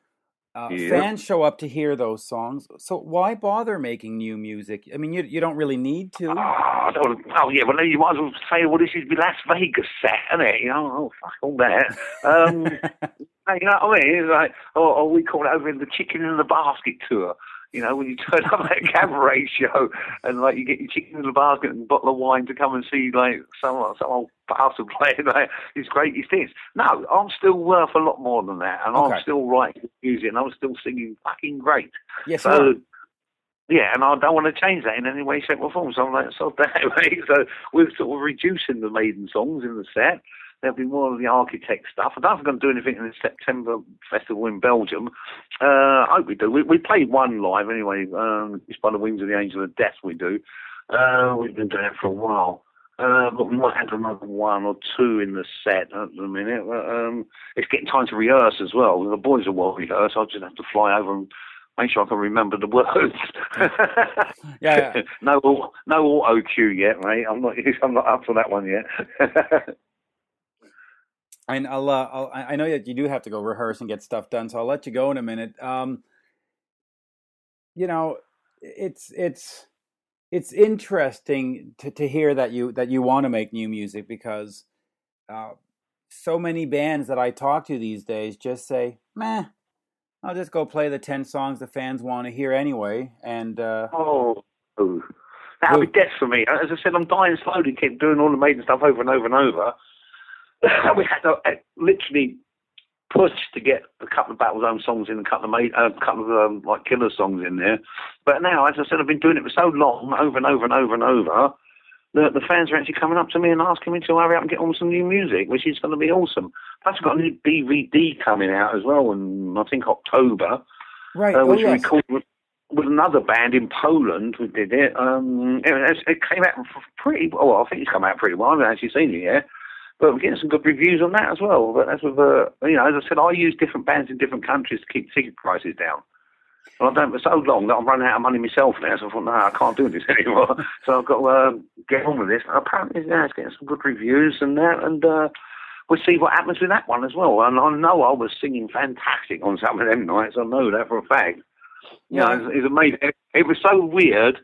Uh, Yeah. Fans show up to hear those songs. So why bother making new music? I mean, you you don't really need to. Oh, I don't, oh yeah, well, you might as well say, well, this is the Las Vegas set, isn't it? You know, oh, fuck all that. Um, <laughs> you know what I mean? It's like, or, or we call it over in the chicken in the basket tour. You know, when you <laughs> turn up at a cabaret show and like you get your chicken in the basket and a bottle of wine to come and see like some some old bastard <laughs> playing like his greatest hits. No, I'm still worth a lot more than that, and Okay. I'm still writing music, and I'm still singing fucking great. yes, So, yeah, and I don't want to change that in any way, shape, or form. So I'm like, so that <laughs> way. So we're sort of reducing the maiden songs in the set. There'll be more of the architect stuff. I don't think I'm going to do anything in the September festival in Belgium. Uh, I hope we do. We, we played one live anyway. Um, it's by the Wings of the Angel of Death. We do. Uh, we've been doing it for a while. Uh, but we might add another one or two in the set at the minute. Um, it's getting time to rehearse as well. The boys are well rehearsed. I'll just have to fly over and make sure I can remember the words. <laughs> Yeah, yeah. <laughs> no, no auto cue yet, mate. I'm not. <laughs> I'm not up for that one yet. And I'll, uh, I'll I I know that you do have to go rehearse and get stuff done, so I'll let you go in a minute. Um, you know, it's it's it's interesting to, to hear that you that you want to make new music because uh, so many bands that I talk to these days just say, "Meh, I'll just go play the ten songs the fans want to hear anyway." And uh, oh, ooh. that'll be death for me. As I said, I'm dying slowly. Keep doing all the maiden stuff over and over and over. <coughs> we had to uh, literally push to get a couple of Battlezone songs in, a couple of made, a couple of um, like killer songs in there. But now, as I said, I've been doing it for so long, over and over and over and over. The, the fans are actually coming up to me and asking me to hurry up and get on some new music, which is going to be awesome. Plus, we've got a new DVD coming out as well, and I think October right, uh, oh which we yes, recorded with, with another band in Poland. We did it. Um, it, it came out pretty well. I think it's come out pretty well. I haven't actually seen it yet, but we're getting some good reviews on that as well. But that's with uh, you know, as I said, I use different bands in different countries to keep ticket prices down. Well, I've done it for so long that I'm running out of money myself now. So I thought, no, I can't do this <laughs> anymore. so I've got to uh, get on with this. And apparently, yeah, it's getting some good reviews and that, and. Uh, We'll see what happens with that one as well. And I know I was singing fantastic on some of them nights. I know that for a fact. You know, Yeah. it's, it's amazing. It, it was so weird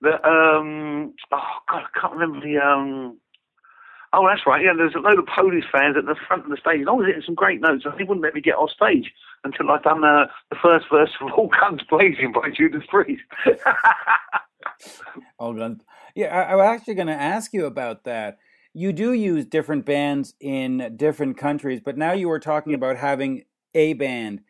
that um oh god, I can't remember the um oh that's right, yeah, there's a load of Polish fans at the front of the stage and I was hitting some great notes and they wouldn't let me get off stage until I'd done uh, the first verse of <laughs> All Guns Blazing by Judas Priest. <laughs> all done. Yeah, I, I was actually going to ask you about that. You do use different bands in different countries, but now you were talking about having a band.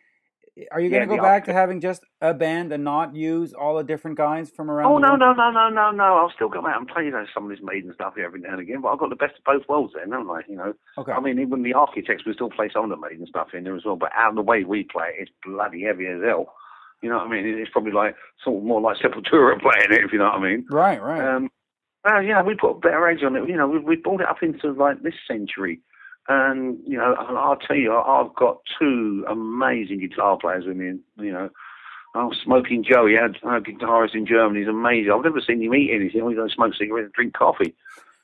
Are you going Yeah, to go the back to having just a band and not use all the different guys from around? Oh the no no no no no no! I'll still go out and play you know, some of this maiden stuff every now and again, but I've got the best of both worlds then, haven't I? You know, Okay. I mean, even the architects will still play some of the maiden stuff in there as well. But out of the way we play it, it's bloody heavy as hell. You know what I mean? It's probably like sort of more like <laughs> Sepultura playing it, if you know what I mean. Right, right. Um, well, yeah, we put a better edge on it. You know, we, we brought it up into like this century. And, you know, I'll tell you, I've got two amazing guitar players with me. You know, oh, Smoking Joe, he had a guitarist in Germany. He's amazing. I've never seen him eat anything. He don't smoke cigarettes and drink coffee.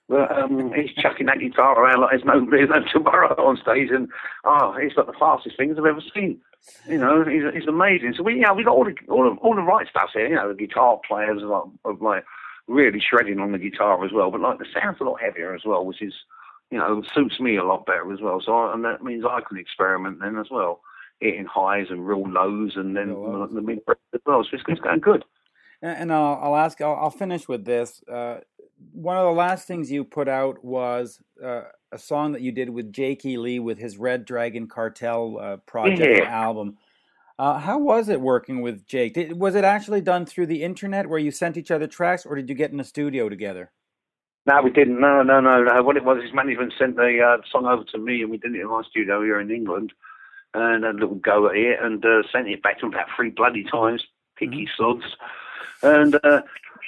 But um, he's chucking that guitar around like there's no, there's no tomorrow on stage. And, oh, he's got the fastest things I've ever seen. You know, he's, he's amazing. So we, yeah, we got all the, all all the right stuff here. You know, the guitar players are like, are like really shredding on the guitar as well. But like the sound's a lot heavier as well, which is you know, suits me a lot better as well. So, I, and that means I can experiment then as well, hitting highs and real lows, and then oh, the mid as well. So it's, it's going good. And I'll, I'll ask. I'll, I'll, finish with this. Uh, one of the last things you put out was uh, a song that you did with Jake E. Lee with his Red Dragon Cartel uh, project yeah. album. Uh, how was it working with Jake? Did, was it actually done through the internet where you sent each other tracks, or did you get in a studio together? No, we didn't. No, no, no, no. What it was, his management sent the uh, song over to me, and we did it in my studio here in England, and a little go at it, and uh, sent it back to him about three bloody times, picky mm-hmm. sods, and uh,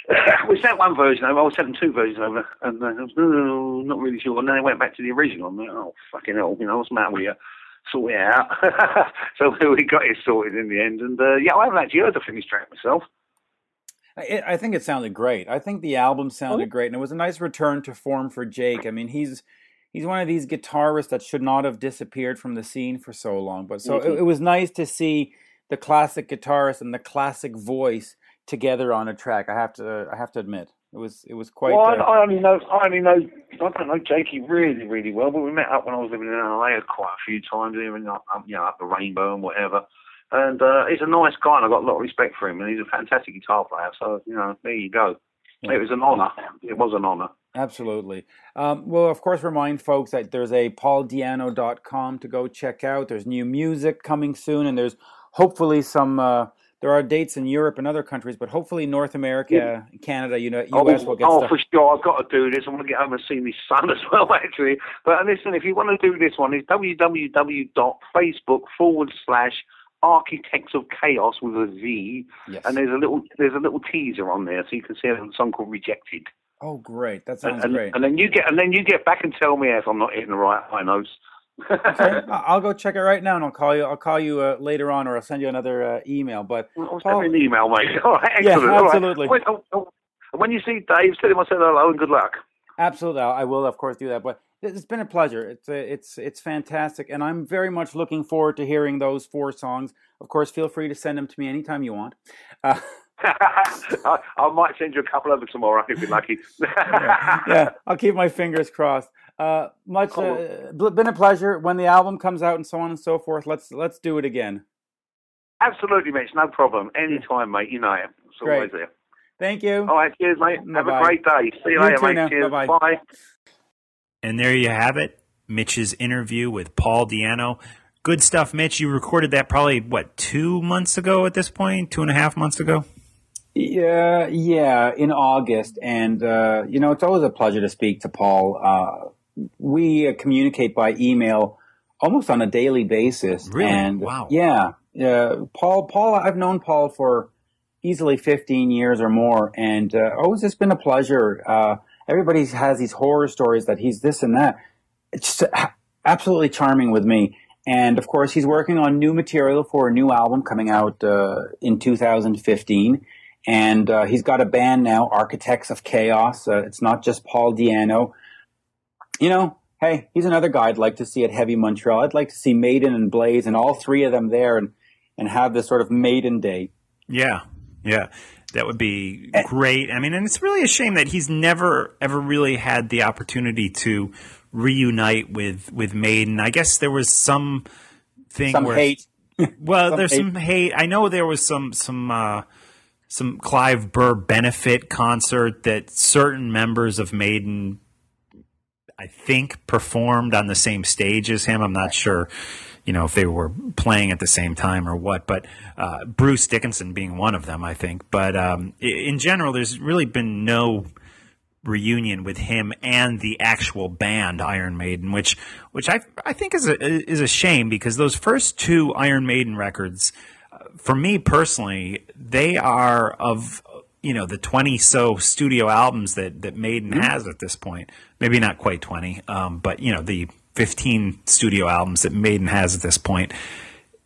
<coughs> we sent one version over. I was sending two versions over, and uh, I was no, not really sure. And then they went back to the original. Like, oh fucking hell, you know what's the matter with you? Sort it out. <laughs> so <laughs> we got it sorted in the end, and uh, yeah, I haven't actually heard the finished track myself. I, I think it sounded great. I think the album sounded oh. great, and it was a nice return to form for Jake. I mean, he's he's one of these guitarists that should not have disappeared from the scene for so long. But so mm-hmm. it, it, was nice to see the classic guitarist and the classic voice together on a track. I have to I have to admit. It was it was quite. Well, uh, I, only know I only know I don't know Jakey really really well, but we met up when I was living in LA quite a few times, even up, you know up the Rainbow and whatever. And uh, he's a nice guy, and I've got a lot of respect for him. And he's a fantastic guitar player. So you know, there you go. Yeah. It was an honour. It was an honour. Absolutely. Um, well, of course, remind folks that there's a pauldiano.com to go check out. There's new music coming soon, and there's hopefully some. Uh, there are dates in Europe and other countries, but hopefully North America, yeah. Canada, you know, US oh, will get. Oh, stuff. for sure! I've got to do this. I want to get home and see my son <laughs> as well, actually. But listen, if you want to do this one, it's www.facebook forward slash Architects of Chaoz with a Z, yes. and there's a little there's a little teaser on there, so you can see a song called Rejected. Oh, great! That sounds and, great. And then you get and then you get back and tell me if I'm not hitting the right high notes. <laughs> okay, <laughs> I'll go check it right now, and I'll call you. I'll call you uh, later on, or I'll send you another uh, email. But well, Paul, send me an email, mate. <laughs> All right, excellent. Yeah, absolutely. Right. Oh, oh. When you see Dave, tell him I said hello and good luck. Absolutely, I will, of course, do that. But it's been a pleasure. It's a, uh, it's it's fantastic, and I'm very much looking forward to hearing those four songs. Of course, feel free to send them to me anytime you want. Uh, <laughs> I, I, might send you a couple over tomorrow if you're lucky. yeah, <laughs> yeah, I'll keep my fingers crossed. Uh, much uh, been a pleasure. When the album comes out and so on and so forth, let's let's do it again. Absolutely, mate. No problem. Anytime, mate. You know it. It's Great. always there. Thank you. All right, cheers, mate. Bye-bye. Have a great day. See you, you later, mate. Now. Cheers. Bye-bye. Bye. And there you have it. Mitch's interview with Paul Di'Anno. Good stuff, Mitch. You recorded that probably what two months ago at this point, two and a half months ago. Yeah, yeah, in August, and uh, you know it's always a pleasure to speak to Paul. Uh, we uh, communicate by email almost on a daily basis. Really? And wow. Yeah, yeah. Paul, Paul, I've known Paul for easily 15 years or more, and uh, always just been a pleasure. Uh, everybody has these horror stories that he's this and that. It's just absolutely charming with me. And of course, he's working on new material for a new album coming out uh, in 2015. And uh, he's got a band now, Architects of Chaoz. Uh, it's not just Paul Di'Anno. You know, hey, he's another guy I'd like to see at Heavy Montreal. I'd like to see Maiden and Blaze and all three of them there and, and have this sort of Maiden Day. Yeah, yeah. That would be eh. great. I mean, and it's really a shame that he's never ever really had the opportunity to reunite with with Maiden. I guess there was some thing some where hate. <laughs> well, some there's hate. some hate. I know there was some some uh, some Clive Burr benefit concert that certain members of Maiden, I think, performed on the same stage as him. I'm not sure you know, if they were playing at the same time or what. But uh, Bruce Dickinson being one of them, I think. But um, in general, there's really been no reunion with him and the actual band Iron Maiden, which which I I think is a is a shame because those first two Iron Maiden records. Uh, for me personally, they are of you know the 20 so studio albums that that Maiden Mm-hmm. has at this point. Maybe not quite 20, um, but you know the 15 studio albums that Maiden has at this point.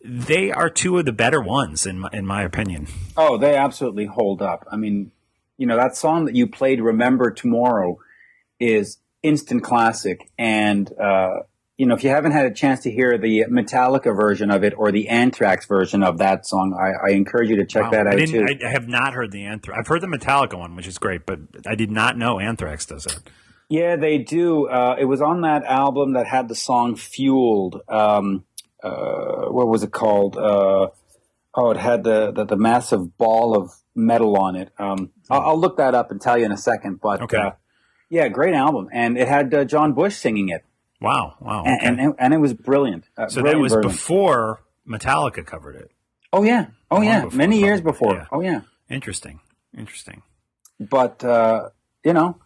They are two of the better ones in my, in my opinion. Oh, they absolutely hold up. I mean, you know, that song that you played, Remember Tomorrow, is instant classic. And, uh, you know, if you haven't had a chance to hear the Metallica version of it or the Anthrax version of that song, I, I encourage you to check Wow. that I, out didn't, too. I, I have not heard the Anthrax. I've heard the Metallica one, which is great, but I did not know Anthrax does it. Yeah, they do. Uh, it was on that album that had the song "Fueled." Um, uh, what was it called? Uh, oh, it had the, the the massive ball of metal on it. Um, I'll, I'll look that up and tell you in a second. But Okay. uh, yeah, great album, and it had uh, John Bush singing it, Wow, wow. and Okay. and, and, and it was brilliant. Uh, so that was brilliant. before Metallica covered it. Oh yeah, oh Long yeah, before, many years before. Yeah. Oh yeah. Interesting. Interesting. but uh, you know,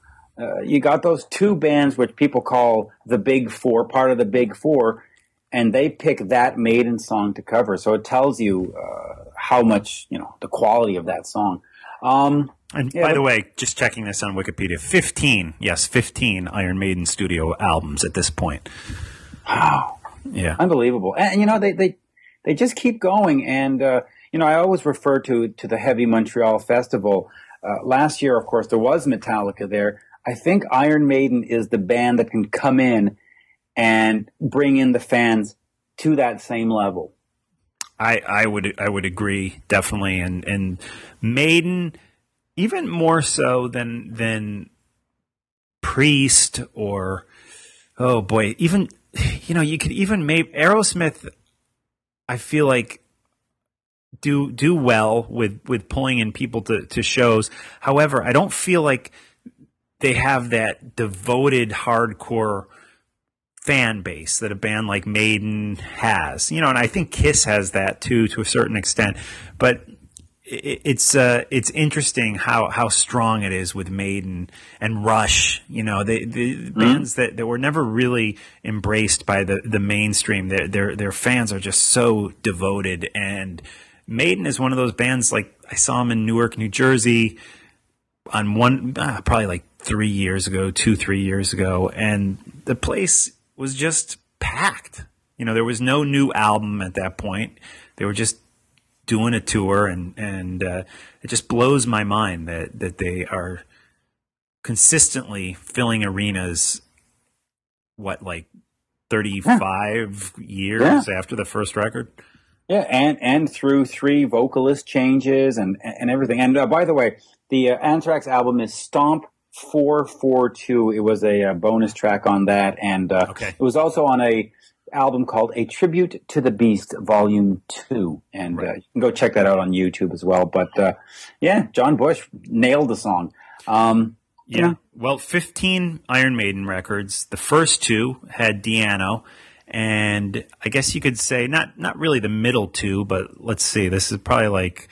uh, you got those two bands which people call the Big Four, part of the Big Four, and they pick that Maiden song to cover. So it tells you uh, how much you know the quality of that song. Um, And Yeah, by the way, just checking this on Wikipedia, 15, yes, 15 Iron Maiden studio albums at this point. wow, Yeah. unbelievable! And, you know, they they they just keep going. And uh, you know, I always refer to to the Heavy Montreal Festival. Uh, last year, of course, there was Metallica there. I think Iron Maiden is the band that can come in and bring in the fans to that same level. I, I would I would agree definitely and and Maiden even more so than than Priest or oh boy even you know you could even maybe Aerosmith I feel like do do well with with pulling in people to to shows however I don't feel like they have that devoted hardcore fan base that a band like Maiden has. You know, and I think Kiss has that too to a certain extent. But it's uh, it's interesting how, how strong it is with Maiden and Rush. You know, the the bands that, that were never really embraced by the, the mainstream. Their their their fans are just so devoted. And Maiden is one of those bands. Like I saw them in Newark, New Jersey on one uh, probably like three years ago, two three years ago, and the place was just packed. You know, there was no new album at that point. They were just doing a tour, and and uh, it just blows my mind that that they are consistently filling arenas. What like thirty five years after the first record? Yeah, and and through three vocalist changes and and everything. And uh, by the way, the uh, Anthrax album is Stomp Four Four Two. It was a, uh bonus track on that, and uh, Okay. it was also on a album called A Tribute to the Beast, Volume Two. And uh, you can go check that out on YouTube as well. But uh, yeah, John Bush nailed the song. Um, Yeah. know? Well, 15 Iron Maiden records. The first two had Di'Anno, and I guess you could say not not really the middle two, but let's see. This is probably like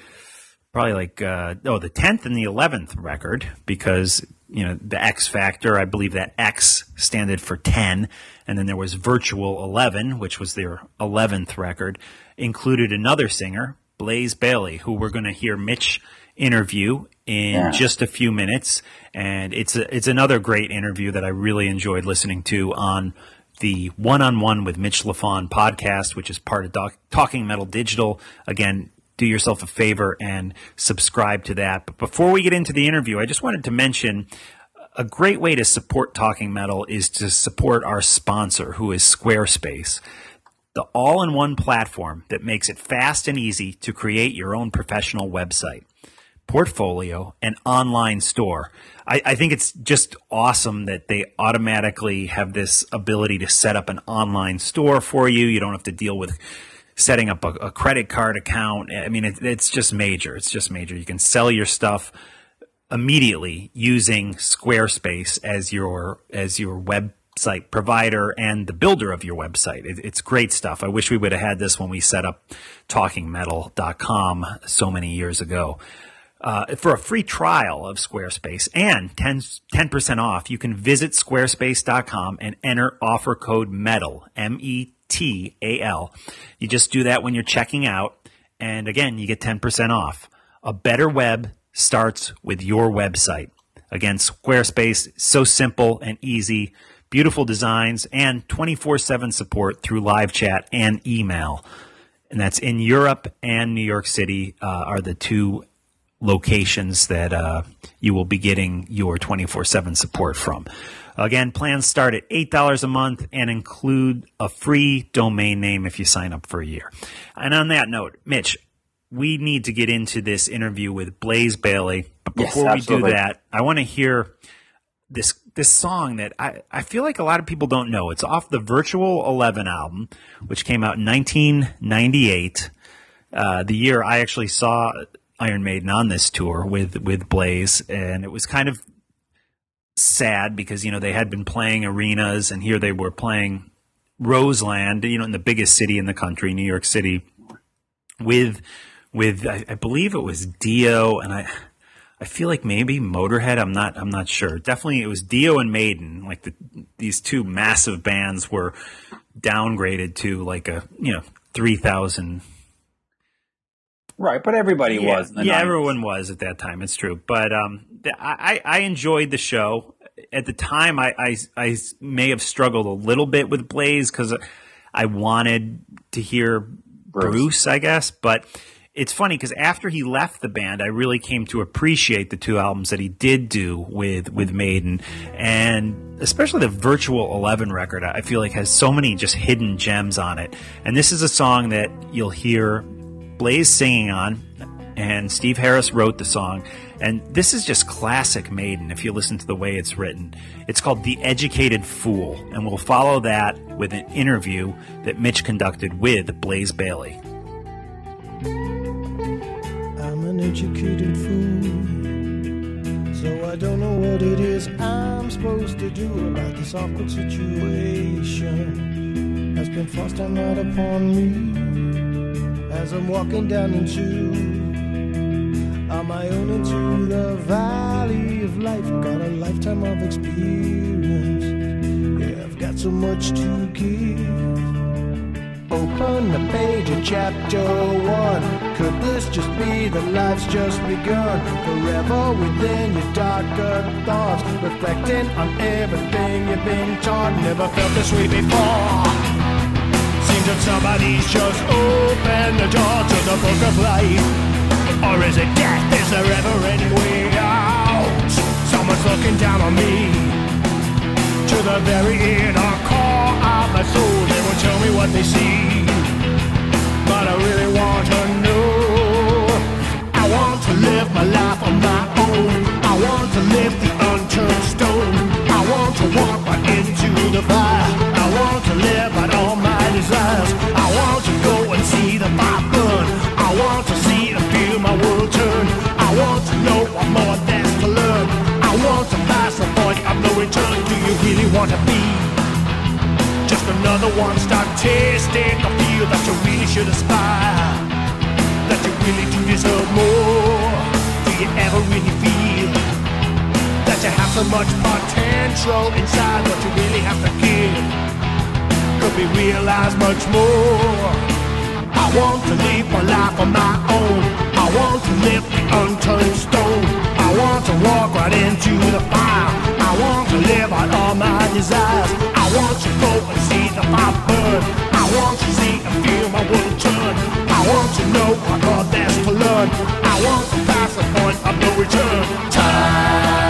probably like uh, oh the 10th and the 11th record because you know the X Factor. I believe that X standed for 10, and then there was Virtual 11, which was their 11th record. Included another singer, Blaze Bayley, who we're going to hear Mitch interview in Yeah. just a few minutes, and it's a, it's another great interview that I really enjoyed listening to on the One on One with Mitch Lafon podcast, which is part of Doc, Talking Metal Digital. Again, do yourself a favor and subscribe to that. But before we get into the interview, I just wanted to mention a great way to support Talking Metal is to support our sponsor, who is Squarespace the all in one platform that makes it fast and easy to create your own professional website, portfolio, and online store. I, I, think it's just awesome that they automatically have this ability to set up an online store for you. You don't have to deal with setting up a, a credit card account. I mean, it, it's just major. It's just major. You can sell your stuff immediately using Squarespace as your as your website provider and the builder of your website. It, it's great stuff. I wish we would have had this when we set up talkingmetal.com so many years ago. Uh, for a free trial of Squarespace and 10, percent off, you can visit squarespace.com and enter offer code METAL, M E T A L. You just do that when you're checking out And again, you get 10% off. A better web starts with your website. Again, Squarespace, so simple and easy, beautiful designs, and 24 7 support through live chat and email. And that's in Europe and New York City, uh, are the two locations that uh, you will be getting your 24 7 support from. Again, plans start at $8 a month and include a free domain name if you sign up for a year. And on that note, Mitch, we need to get into this interview with Blaze Bayley. But Yes, before we do that, I want to hear this this song that I, I feel like a lot of people don't know. It's off the Virtual Eleven album, which came out in 1998. Uh, the year I actually saw Iron Maiden on this tour with with Blaze, and it was kind of sad because you know they had been playing arenas, and here they were playing Roseland, you know, in the biggest city in the country, New York City, with with I, I believe it was Dio, and I I feel like maybe Motorhead. I'm not. I'm not sure. Definitely, it was Dio and Maiden. Like the, these two massive bands were downgraded to like a you know three thousand. Right, but everybody Yeah, was. yeah, 90s. everyone was at that time. It's true, but um, I I enjoyed the show. At the time, I I, I may have struggled a little bit with Blaze because I wanted to hear Bruce. Bruce. I guess, but. It's funny because after he left the band, I really came to appreciate the two albums that he did do with with Maiden, and especially the Virtual Eleven record. I feel like has so many just hidden gems on it. And this is a song that you'll hear Blaze singing on, and Steve Harris wrote the song. And this is just classic Maiden if you listen to the way it's written. It's called The Educated Fool, and we'll follow that with an interview that Mitch conducted with Blaze Bayley. I'm an educated fool, so I don't know what it is I'm supposed to do about this awkward situation that's been forced down upon me as I'm walking down into on my own into the valley of life. Got a lifetime of experience. Yeah, I've got so much to give. Open the page of chapter one. Could this just be that life's just begun? Forever within your darker thoughts, reflecting on everything you've been taught. Never felt this way before. Seems that somebody's just opened the door to the book of life. Or is it death? Is there ever any way out? Someone's looking down on me to the very inner core of my soul. They won't tell me what they see, but I really want to know. I want to live my life on my own. I want to live the unturned stone. I want to walk right into the fire. I want to live out all my desires. Of. Do you really want to be just another one statistic? I feel that you really should aspire, that you really do deserve more. Do you ever really feel that you have so much potential inside? What you really have to give could be realized much more. I want to live my life on my own. I want to live the unturned stone. I want to walk right into the fire. I want to live out all my desires. I want to go and see the fire burn. I want to see and feel my world turn. I want to know what more there's to learn. I want to pass the point of no return. Time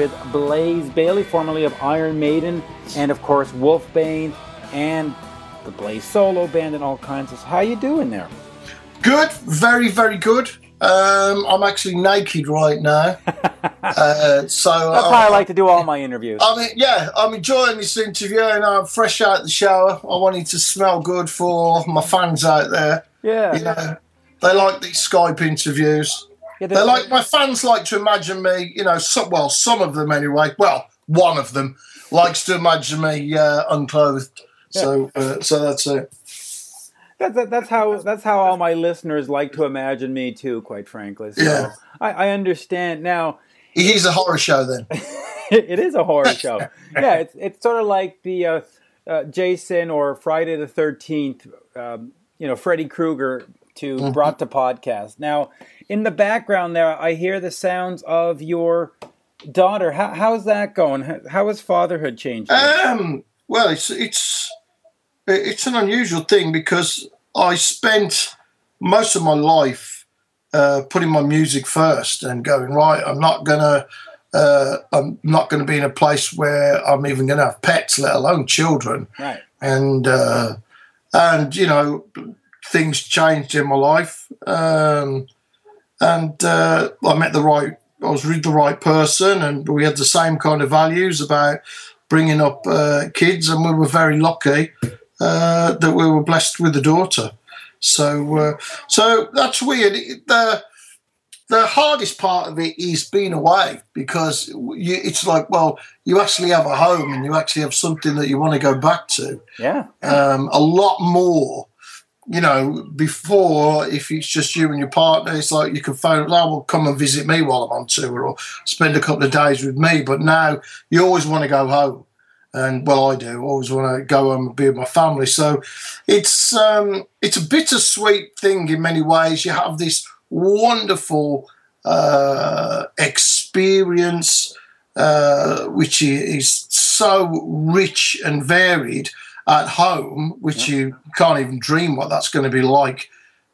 with Blaze Bayley, formerly of Iron Maiden, and of course Wolfsbane, and the Blaze solo band, and all kinds of. How you doing there? Good, very, very good. Um, I'm actually naked right now. <laughs> uh, so That's uh, how I like to do all my interviews. I mean, yeah, I'm enjoying this interview, and I'm fresh out the shower. I wanted to smell good for my fans out there. Yeah, You know, they like these Skype interviews. Yeah, They like my fans like to imagine me. You know, some well, some of them anyway. Well, one of them likes to imagine me uh, unclothed. So, uh, so that's it. That, that, that's how that's how all my listeners like to imagine me too. Quite frankly, so Yeah. I, I understand now. It is a horror show then. <laughs> it is a horror show. <laughs> Yeah, it's it's sort of like the uh, uh, Jason or Friday the Thirteenth. Um, you know, Freddy Krueger to brought to podcast. Now, in the background there, I hear the sounds of your daughter. How, how's that going? How, how has fatherhood changed? Um, well, it's it's it's an unusual thing because I spent most of my life uh, putting my music first and going right. I'm not gonna. Uh, I'm not going to be in a place where I'm even going to have pets, let alone children. right. And uh, and you know, things changed in my life. Um, and uh, I met the right. I was with the right person, and we had the same kind of values about bringing up uh, kids, and we were very lucky uh, that we were blessed with a daughter. So, uh, so that's weird. It- The the hardest part of it is being away because you, it's like, well, you actually have a home and you actually have something that you want to go back to Yeah. um, a lot more. You know, before if it's just you and your partner, it's like you can phone, oh, well, come and visit me while I'm on tour or spend a couple of days with me. But now you always want to go home. And well, I do. Always want to go home and be with my family. So it's um, it's a bittersweet thing in many ways. You have this wonderful uh, experience, uh, which is so rich and varied at home, which you can't even dream what that's going to be like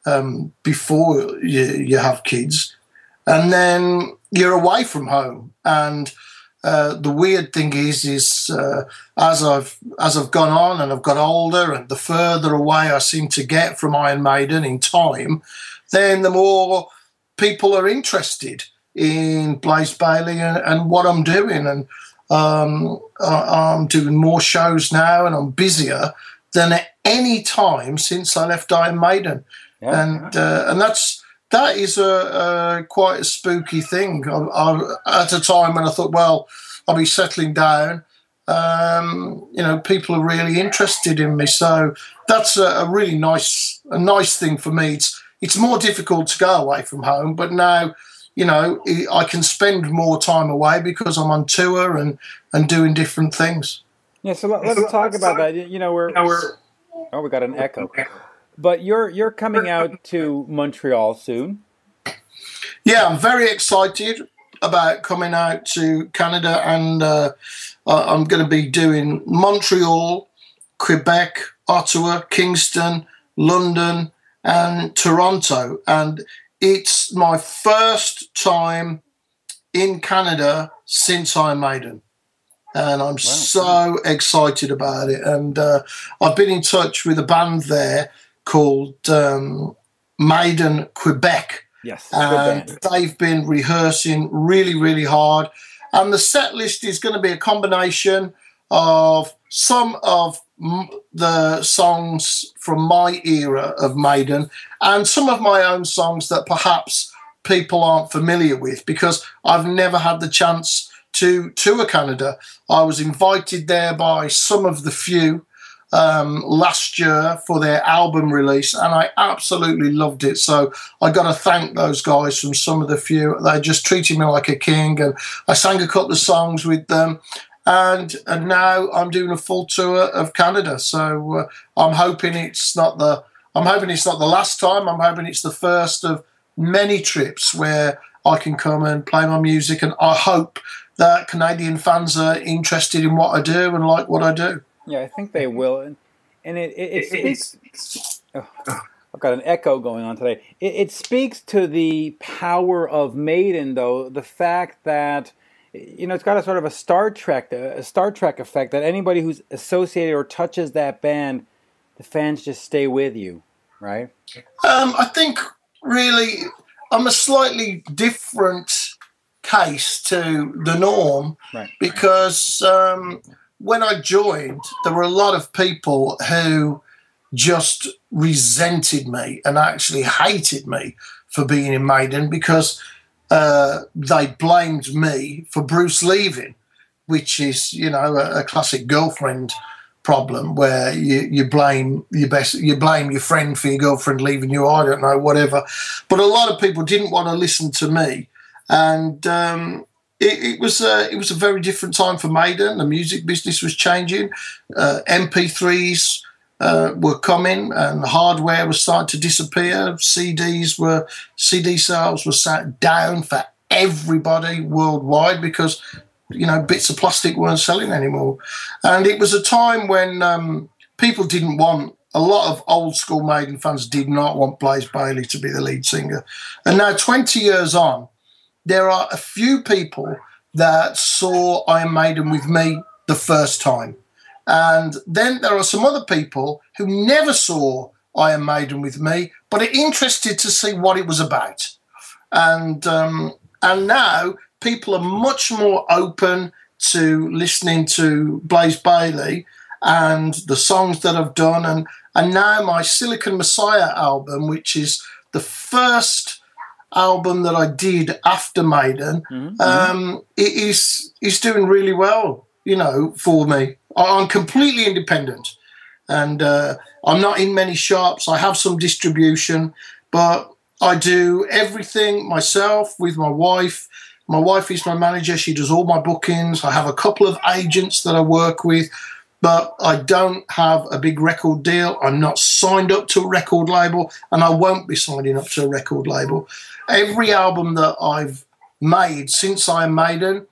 um, before you, you have kids. And then you're away from home. And uh, the weird thing is, is uh, as I've as I've gone on and I've got older, and the further away I seem to get from Iron Maiden in time, then the more people are interested in Blaze Bayley and, and what I'm doing. And um, I, I'm doing more shows now, and I'm busier than at any time since I left Iron Maiden. Yeah. And uh, and that's that is a, a quite a spooky thing. I, I, at a time when I thought, well, I'll be settling down. Um, you know, people are really interested in me, so that's a, a really nice a nice thing for me. It's it's more difficult to go away from home, but now you know I can spend more time away because I'm on tour and and doing different things. Yeah. So let, let's talk about that. You know, we're we're oh, we got an echo. But you're you're coming out to Montreal soon. Yeah, I'm very excited about coming out to Canada, and uh, I'm going to be doing Montreal, Quebec, Ottawa, Kingston, London, and Toronto. And it's my first time in Canada since Iron Maiden. And I'm so excited about it. And uh, I've been in touch with a band there called um, Maiden Quebec. Yes, and they've been rehearsing really, really hard. And the set list is going to be a combination of some of the songs from my era of Maiden and some of my own songs that perhaps people aren't familiar with because I've never had the chance to tour Canada. I was invited there by some of the few um, last year for their album release, and I absolutely loved it. So I got to thank those guys from some of the few. They just treated me like a king, and I sang a couple of songs with them. And and now I'm doing a full tour of Canada. So uh, I'm hoping it's not the I'm hoping it's not the last time. I'm hoping it's the first of many trips where I can come and play my music, and I hope that Canadian fans are interested in what I do and like what I do. Yeah, I think they will, and, and it, it, it speaks. Oh, I've got an echo going on today. It, it speaks to the power of Maiden, though the fact that you know it's got a sort of a Star Trek, a Star Trek effect that anybody who's associated or touches that band, the fans just stay with you, right? Um, I think really I'm a slightly different case to the norm right. because um, when I joined, there were a lot of people who just resented me and actually hated me for being in Maiden because uh, they blamed me for Bruce leaving, which is, you know, a, a classic girlfriend problem where you, you blame your best you blame your friend for your girlfriend leaving you i don't know whatever but a lot of people didn't want to listen to me and um, it, it, was a, it was a very different time for Maiden. The music business was changing. Uh, MP3s uh, were coming, and hardware was starting to disappear. CDs were CD sales were sat down for everybody worldwide because you know bits of plastic weren't selling anymore, and it was a time when um, people didn't want. A lot of old school Maiden fans did not want Blaze Bayley to be the lead singer. And now, 20 years on, there are a few people that saw Iron Maiden with me the first time. And then there are some other people who never saw Iron Maiden with me, but are interested to see what it was about. And um, and now people are much more open to listening to Blaze Bayley and the songs that I've done. And and now my Silicon Messiah album, which is the first album that I did after Maiden, mm-hmm. um, it is is doing really well. You know, for me, I'm completely independent, and uh, I'm not in many shops. I have some distribution, but I do everything myself with my wife. My wife is my manager. She does all my bookings. I have a couple of agents that I work with, but I don't have a big record deal. I'm not signed up to a record label, and I won't be signing up to a record label every album that I've made since I Maiden,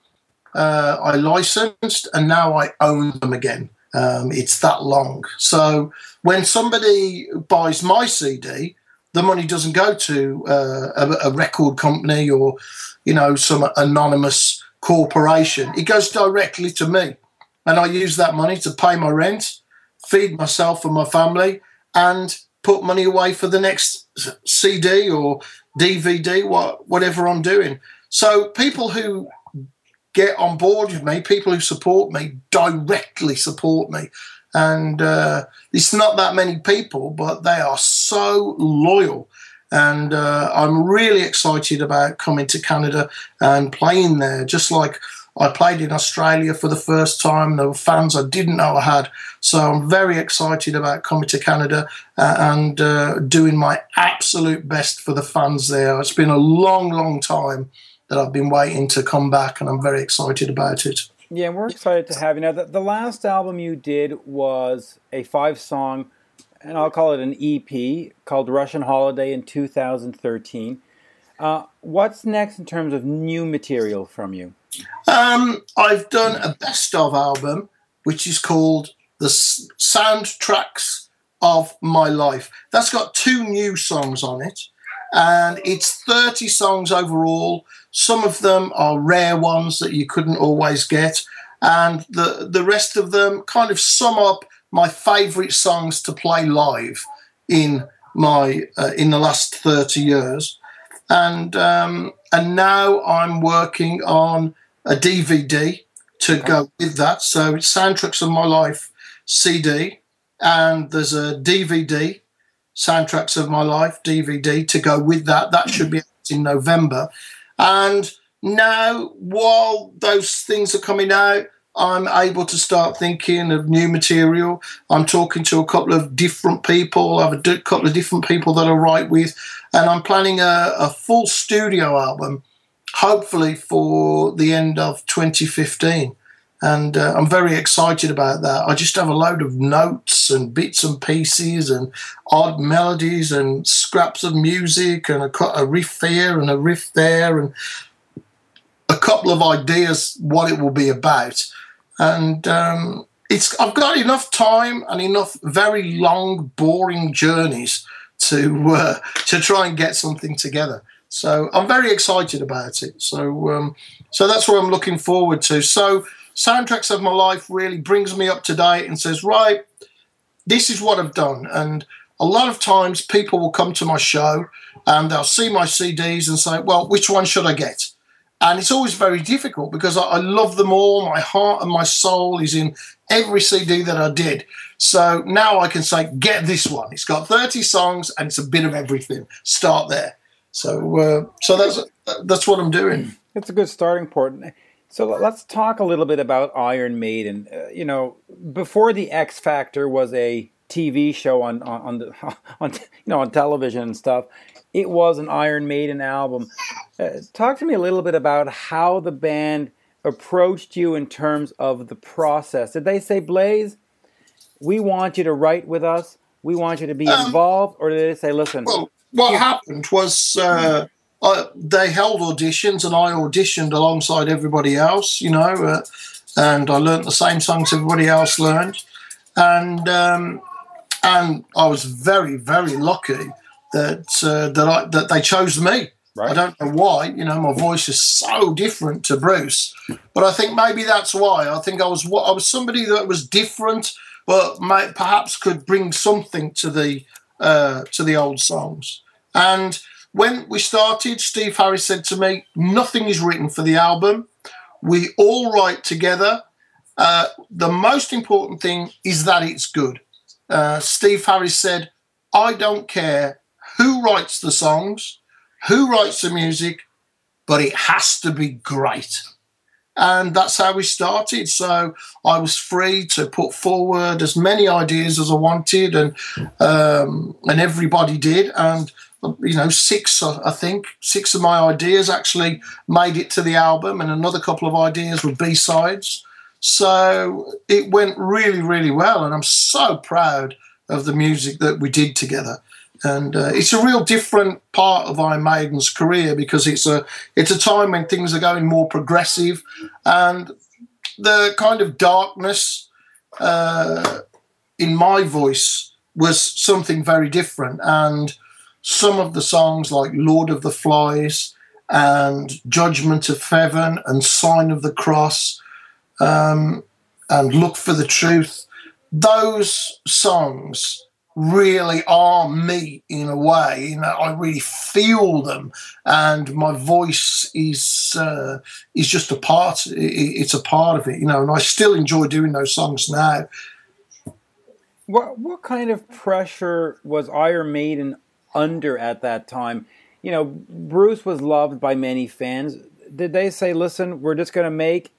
uh, I licensed and now I own them again. Um, it's that long. So when somebody buys my CD, the money doesn't go to uh, a, a, record company or, you know, some anonymous corporation. It goes directly to me. And I use that money to pay my rent, feed myself and my family, and put money away for the next CD or DVD, what, whatever I'm doing. So people who get on board with me, people who support me, directly support me. And uh, it's not that many people, but they are so loyal. And uh, I'm really excited about coming to Canada and playing there, just like I played in Australia for the first time. There were fans I didn't know I had. So I'm very excited about coming to Canada uh, and uh, doing my absolute best for the fans there. It's been a long, long time that I've been waiting to come back, and I'm very excited about it. Yeah, we're excited to have you. Now, the, the last album you did was a five song, and I'll call it an EP called Russian Holiday in 2013. Uh, what's next in terms of new material from you? Um, I've done a best of album, which is called The Soundtracks of My Life. That's got two new songs on it, and it's 30 songs overall. Some of them are rare ones that you couldn't always get, and the, the rest of them kind of sum up my favourite songs to play live in my uh, in the last 30 years. And um, and now I'm working on a DVD to go with that. So it's soundtracks of my life CD and there's a DVD soundtracks of my life DVD to go with that that should be in November and now while those things are coming out I'm able to start thinking of new material. I'm talking to a couple of different people. I have a d- couple of different people that I write with, and I'm planning a, a full studio album, hopefully for the end of 2015. And uh, I'm very excited about that. I just have a load of notes and bits and pieces and odd melodies and scraps of music and a, a riff here and a riff there and a couple of ideas what it will be about and um, it's I've got enough time and enough very long, boring journeys to uh, to try and get something together. So I'm very excited about it. So um, so that's what I'm looking forward to. So soundtracks of my life really brings me up to date and says, right, this is what I've done. And a lot of times people will come to my show and they'll see my CDs and say, well, which one should I get? and it's always very difficult because I, I, love them all. My heart and my soul is in every CD that I did. So now I can say, get this one. It's got 30 songs and it's a bit of everything. Start there. So, uh, so that's that's what I'm doing. It's a good starting point. So let's talk a little bit about Iron Maiden. Uh, you know, before the X Factor was a TV show on on, on, the, <laughs> on you know on television and stuff it was an Iron Maiden album. Uh, talk to me a little bit about how the band approached you in terms of the process. Did they say, Blaze, we want you to write with us, we want you to be um, involved, or did they say, listen? Well, what happened was uh, I, they held auditions and I auditioned alongside everybody else, you know, uh, and I learnt the same songs everybody else learned. And, um, and I was very, very lucky that uh, that I, that they chose me. Right. I don't know why. You know, my voice is so different to Bruce, but I think maybe that's why. I think I was I was somebody that was different, but may, perhaps could bring something to the uh, to the old songs. And when we started, Steve Harris said to me, "Nothing is written for the album. We all write together. Uh, the most important thing is that it's good." Uh, Steve Harris said, "I don't care who writes the songs, who writes the music, but it has to be great. And that's how we started. So I was free to put forward as many ideas as I wanted, and um, and everybody did. And you know, six I think six of my ideas actually made it to the album, and another couple of ideas were B sides. So it went really, really well, and I'm so proud of the music that we did together and uh, it's a real different part of Iron Maiden's career because it's a it's a time when things are going more progressive, and the kind of darkness uh, in my voice was something very different. And some of the songs like Lord of the Flies and Judgment of Heaven and Sign of the Cross um, and Look for the Truth, those songs really are me in a way. You know, I really feel them, and my voice is uh, is just a part. It's a part of it, you know. And I still enjoy doing those songs now. What what kind of pressure was Iron Maiden under at that time? You know, Bruce was loved by many fans. Did they say, "Listen, we're just going to make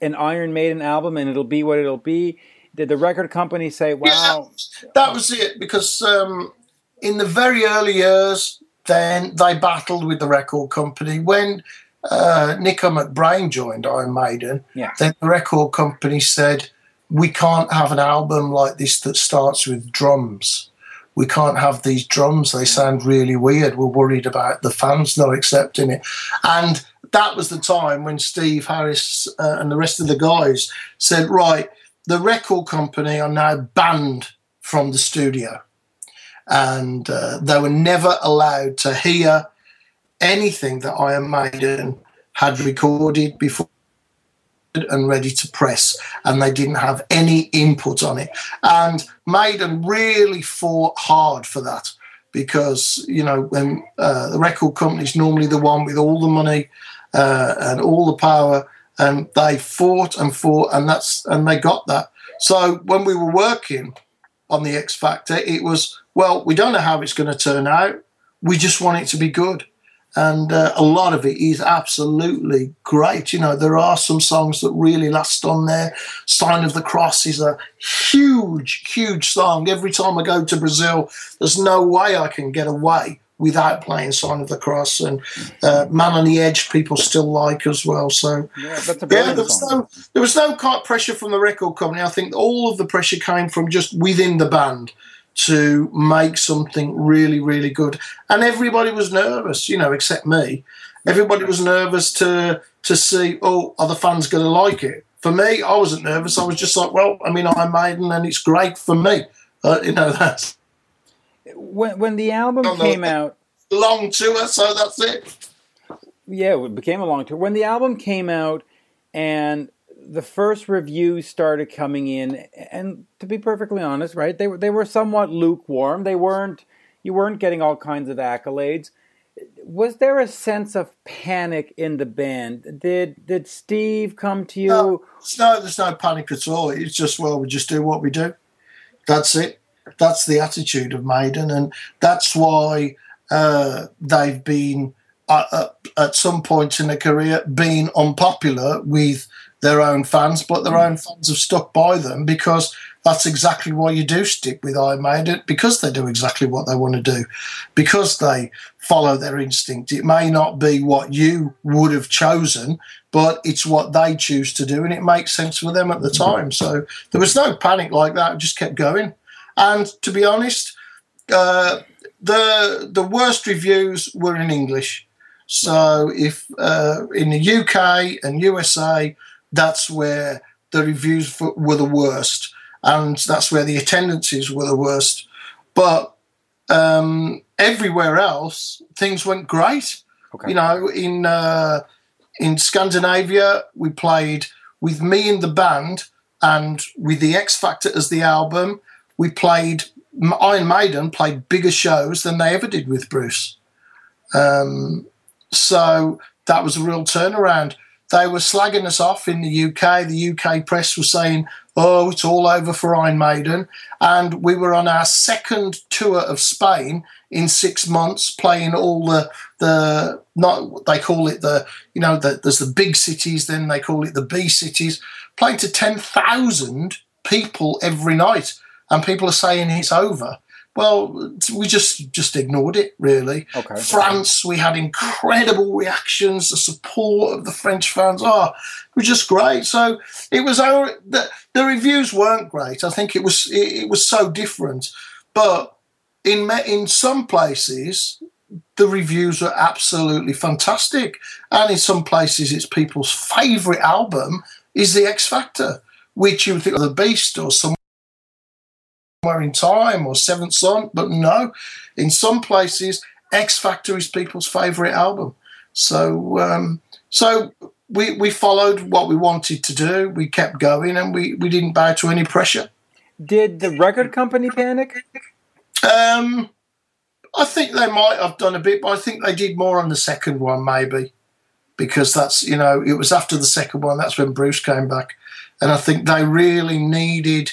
an Iron Maiden album, and it'll be what it'll be"? did the record company say, "Wow"? Yeah, that was it because um, in the very early years, then they battled with the record company when. Uh, Nicko McBrain joined Iron Maiden. Yeah. Then the record company said, "We can't have an album like this that starts with drums. We can't have these drums. They sound really weird. We're worried about the fans not accepting it." And that was the time when Steve Harris uh, and the rest of the guys said, "Right, the record company are now banned from the studio. And uh, they were never allowed to hear anything that Iron Maiden had recorded before and ready to press, and they didn't have any input on it. And Maiden really fought hard for that because you know when uh, the record company is normally the one with all the money uh, and all the power, and they fought and fought, and that's and they got that. So when we were working on the X Factor, it was well, we don't know how it's going to turn out. We just want it to be good and uh, a lot of it is absolutely great. You know, there are some songs that really last on there. Sign of the Cross is a huge, huge song. Every time I go to Brazil, there's no way I can get away without playing Sign of the Cross and uh, Man on the Edge. People still like as well. So Yeah, yeah, there was no there was no pressure from the record company. I think all of the pressure came from just within the band to make something really, really good. And everybody was nervous, you know, except me. Everybody was nervous to to see, oh, are the fans going to like it? For me, I wasn't nervous. I was just like, well, I mean, I'm Maiden, and it's great for me. Uh, you know, that's When when the album came out, long tour, so that's it. yeah, it became a long tour. When the album came out and the first reviews started coming in, and to be perfectly honest, right, they were they were somewhat lukewarm. They weren't you weren't getting all kinds of accolades. Was there a sense of panic in the band? Did did Steve come to you? No. No, there's no panic at all. It's just, well, we just do what we do. That's it. That's the attitude of Maiden, and that's why uh, they've been uh, uh, at some point in their career being unpopular with their own fans, but their own fans have stuck by them because that's exactly why you do stick with Iron Maiden because they do exactly what they want to do, because they follow their instinct. It may not be what you would have chosen, but it's what they choose to do, and it makes sense for them at the time. So there was no panic like that; it just kept going. And to be honest, uh, the the worst reviews were in English. So if uh, in the UK and USA, that's where the reviews for, were the worst, and that's where the attendances were the worst. But um, everywhere else, things went great. Okay. You know, in uh, in Scandinavia, we played with me in the band and with the X Factor as the album. We played Iron Maiden played bigger shows than they ever did with Bruce. Um, so that was a real turnaround. They were slagging us off in the UK. The UK press was saying, "Oh, it's all over for Iron Maiden," and we were on our second tour of Spain in six months, playing all the the not they call it the you know the, there's the big cities, then they call it the B cities, playing to ten thousand people every night, and people are saying it's over. Well, we just just ignored it really. Okay. France, we had incredible reactions, the support of the French fans. Oh, it was just great. So it was our the, the reviews weren't great. I think it was it, it was so different, but in in some places the reviews are absolutely fantastic, and in some places it's people's favourite album is the X Factor, which you would think of the Beast or some in time or Seventh Son, but no, in some places, X Factor is people's favourite album. So, um, so we we followed what we wanted to do. We kept going, and we we didn't bow to any pressure. Did the record company panic? Um, I think they might have done a bit, but I think they did more on the second one, maybe, because that's you know it was after the second one. That's when Bruce came back, and I think they really needed.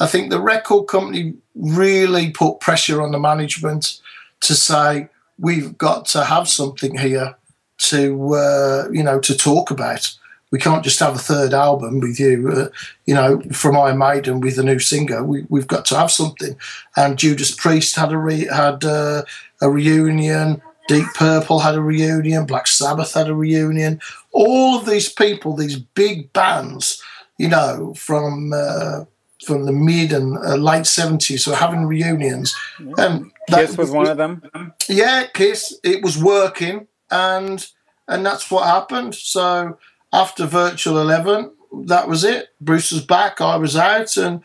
I think the record company really put pressure on the management to say we've got to have something here to uh, you know to talk about. We can't just have a third album with you, uh, you know, from Iron Maiden with a new singer. We, we've got to have something. And Judas Priest had a re- had uh, a reunion. Deep Purple had a reunion. Black Sabbath had a reunion. All of these people, these big bands, you know, from uh, from the mid and uh, late seventies, so having reunions. And Kiss was one of them. yeah, Kiss. It was working, and and that's what happened. So after Virtual Eleven, that was it. Bruce was back. I was out, and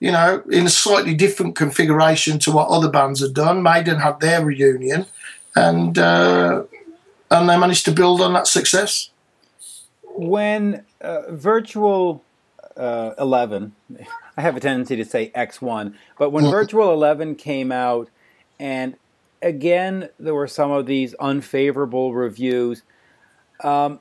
you know, in a slightly different configuration to what other bands had done. Maiden had their reunion, and uh, and they managed to build on that success. when uh, Virtual uh, 11, <laughs> I have a tendency to say X1, but when Virtual 11 came out, and again, there were some of these unfavorable reviews. Um,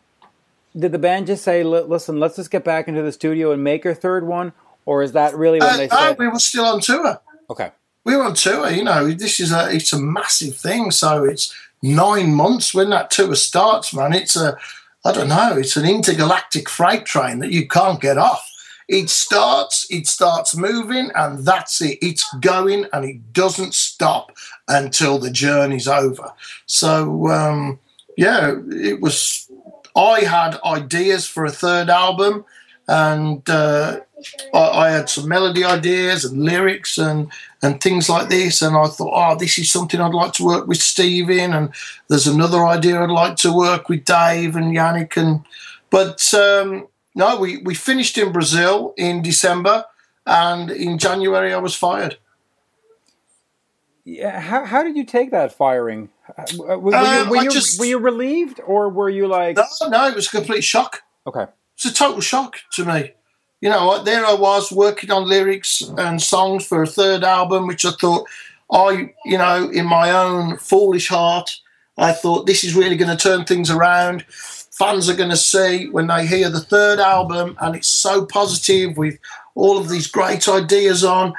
did the band just say, "Listen, let's just get back into the studio and make a third one," or is that really when Uh, they no, said? we were still on tour. Okay, we were on tour. You know, this is a it's a massive thing. So it's nine months when that tour starts, man. It's a I don't know. It's an intergalactic freight train that you can't get off. It starts, it starts moving, and that's it. It's going, and it doesn't stop until the journey's over. So um, yeah, it was. I had ideas for a third album, and uh, I, I had some melody ideas and lyrics and and things like this. And I thought, oh, this is something I'd like to work with Steve in. And there's another idea I'd like to work with Dave and Yannick. And but um, no, we we finished in Brazil in December, and in January I was fired. yeah. How how did you take that firing? Uh, Were, were Uh, you, were, you, just- were you relieved, or were you like, No, no, it was a complete shock. okay, It's a total shock to me. You know, there I was working on lyrics and songs for a third album, which I thought I, you know, in my own foolish heart, I thought this is really going to turn things around. Fans are going to see when they hear the third album, and it's so positive with all of these great ideas on,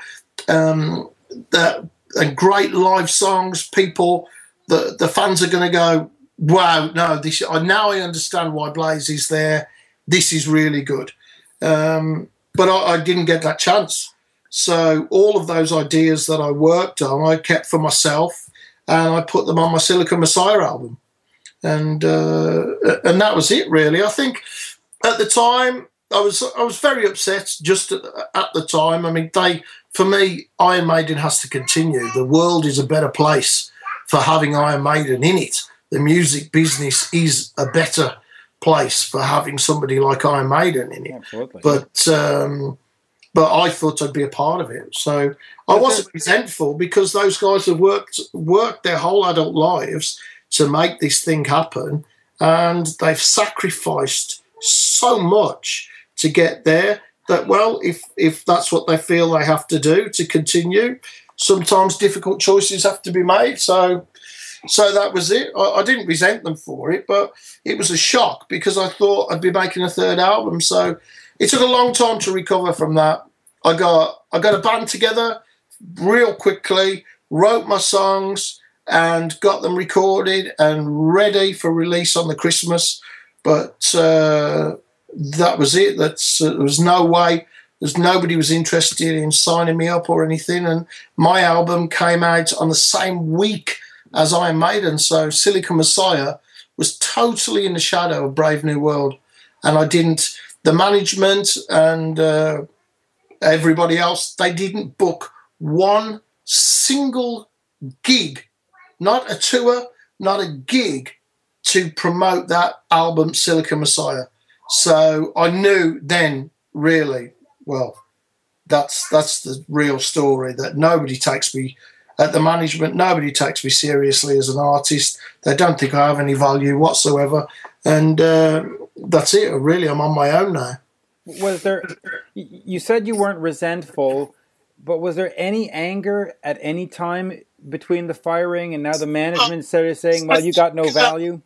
um, that and great live songs. People, the the fans are going to go, wow, no, this. Now I understand why Blaze is there. This is really good. Um, but I, I didn't get that chance. So all of those ideas that I worked on, I kept for myself, and I put them on my Silicon Messiah album, and uh, and that was it really. I think at the time I was I was very upset just at, at the time. I mean, they for me Iron Maiden has to continue. The world is a better place for having Iron Maiden in it. The music business is a better place for having somebody like Iron Maiden in it. absolutely. But um, but I thought I'd be a part of it. So I Was wasn't resentful because those guys have worked worked their whole adult lives to make this thing happen, and they've sacrificed so much to get there. That well, if if that's what they feel they have to do to continue, sometimes difficult choices have to be made. So so that was it. I, I didn't resent them for it, but it was a shock because I thought I'd be making a third album. So it took a long time to recover from that. I got I got a band together real quickly, wrote my songs and got them recorded and ready for release on the Christmas. But uh, that was it. That's uh, there was no way. There's nobody was interested in signing me up or anything. And my album came out on the same week as Iron Maiden. So Silicon Messiah was totally in the shadow of Brave New World. And I didn't, the management and uh, everybody else, they didn't book one single gig, not a tour, not a gig to promote that album, Silicon Messiah. So I knew then, really, well, that's that's the real story that nobody takes me at the management nobody takes me seriously as an artist they don't think i have any value whatsoever and uh, that's it really i'm on my own now was there? You said you weren't resentful, but was there any anger at any time between the firing and now the management started saying, "Well, you got no value"?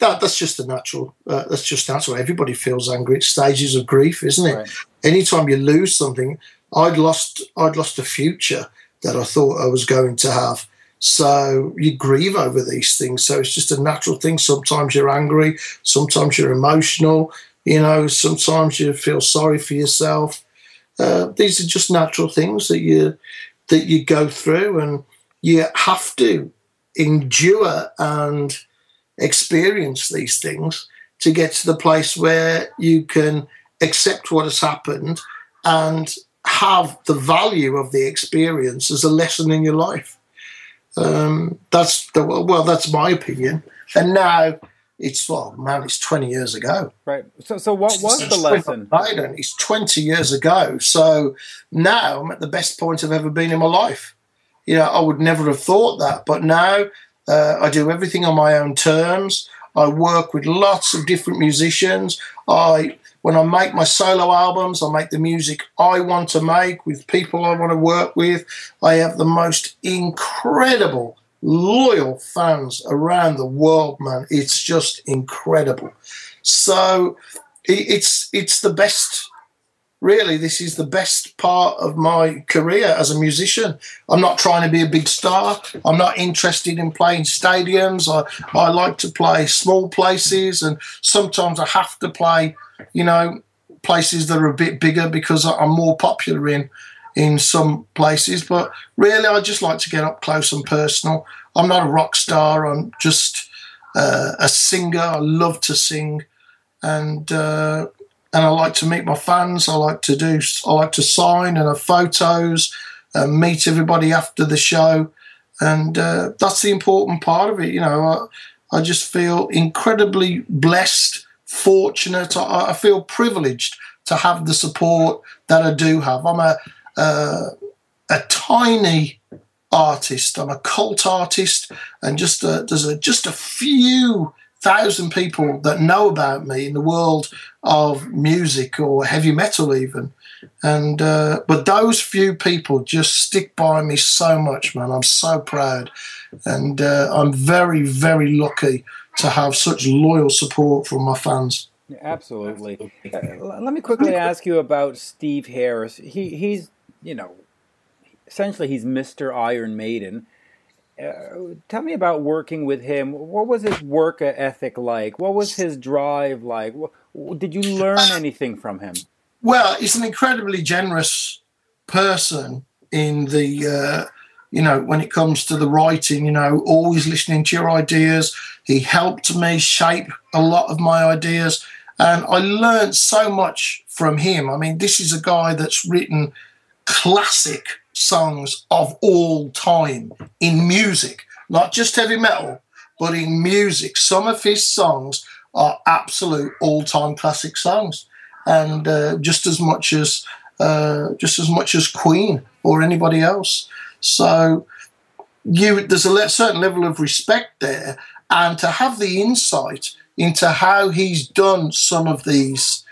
that that's just a natural uh, that's just natural everybody feels angry it's stages of grief isn't it Right. anytime you lose something i'd lost i'd lost a future that i thought i was going to have so you grieve over these things so it's just a natural thing sometimes you're angry sometimes you're emotional you know sometimes you feel sorry for yourself uh, these are just natural things that you that you go through and you have to endure and experience these things to get to the place where you can accept what has happened and have the value of the experience as a lesson in your life. Um, that's the, well, that's my opinion. And now it's well, man, it's twenty years ago. Right. So, so what was the It's lesson? Biden. It's 20 years ago. So now I'm at the best point I've ever been in my life. You know, I would never have thought that. But now uh, I do everything on my own terms. I work with lots of different musicians. I when I make my solo albums, I make the music I want to make with people I want to work with. I have the most incredible, loyal fans around the world, man. It's just incredible. So it's it's the best really this is the best part of my career as a musician. I'm not trying to be a big star. I'm not interested in playing stadiums. I, I like to play small places and sometimes i have to play you know places that are a bit bigger because i'm more popular in in some places. But really i just like to get up close and personal. I'm not a rock star. I'm just uh, a singer. I love to sing. And uh, and I like to meet my fans. I like to do. I like to sign and have photos, and meet everybody after the show, and uh, that's the important part of it. You know, I, I just feel incredibly blessed, fortunate. I, I, feel privileged to have the support that I do have. I'm a uh, a tiny artist. I'm a cult artist, and just a, there's a, just a few thousand people that know about me in the world of music or heavy metal even. And uh, but those few people just stick by me so much man. I'm so proud. And uh, i'm very very lucky to have such loyal support from my fans. Absolutely. Uh, let me quickly ask you about steve harris. He he's you know essentially he's mr iron maiden uh, tell me about working with him. What was his work ethic like? What was his drive like? Did you learn anything from him? Well, he's an incredibly generous person in the, uh, you know, when it comes to the writing, you know, always listening to your ideas. He helped me shape a lot of my ideas. And I learned so much from him. I mean, this is a guy that's written classic songs of all time in music, not just heavy metal, but in music. Some of his songs are absolute all-time classic songs, and uh, just as much as uh, just as much as Queen or anybody else. So you there's a certain level of respect there, and to have the insight into how he's done some of these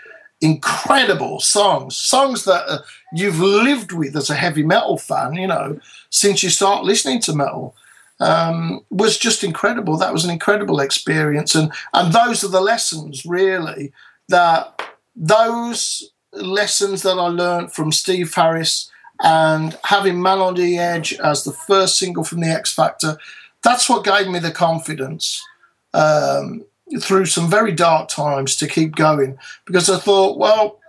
incredible songs, songs that uh, you've lived with as a heavy metal fan, you know, since you start listening to metal, um, was just incredible. That was an incredible experience, and and those are the lessons really that those lessons that I learned from Steve Harris and having Man on the Edge as the first single from the X Factor. That's what gave me the confidence. Um, through some very dark times to keep going because I thought, well,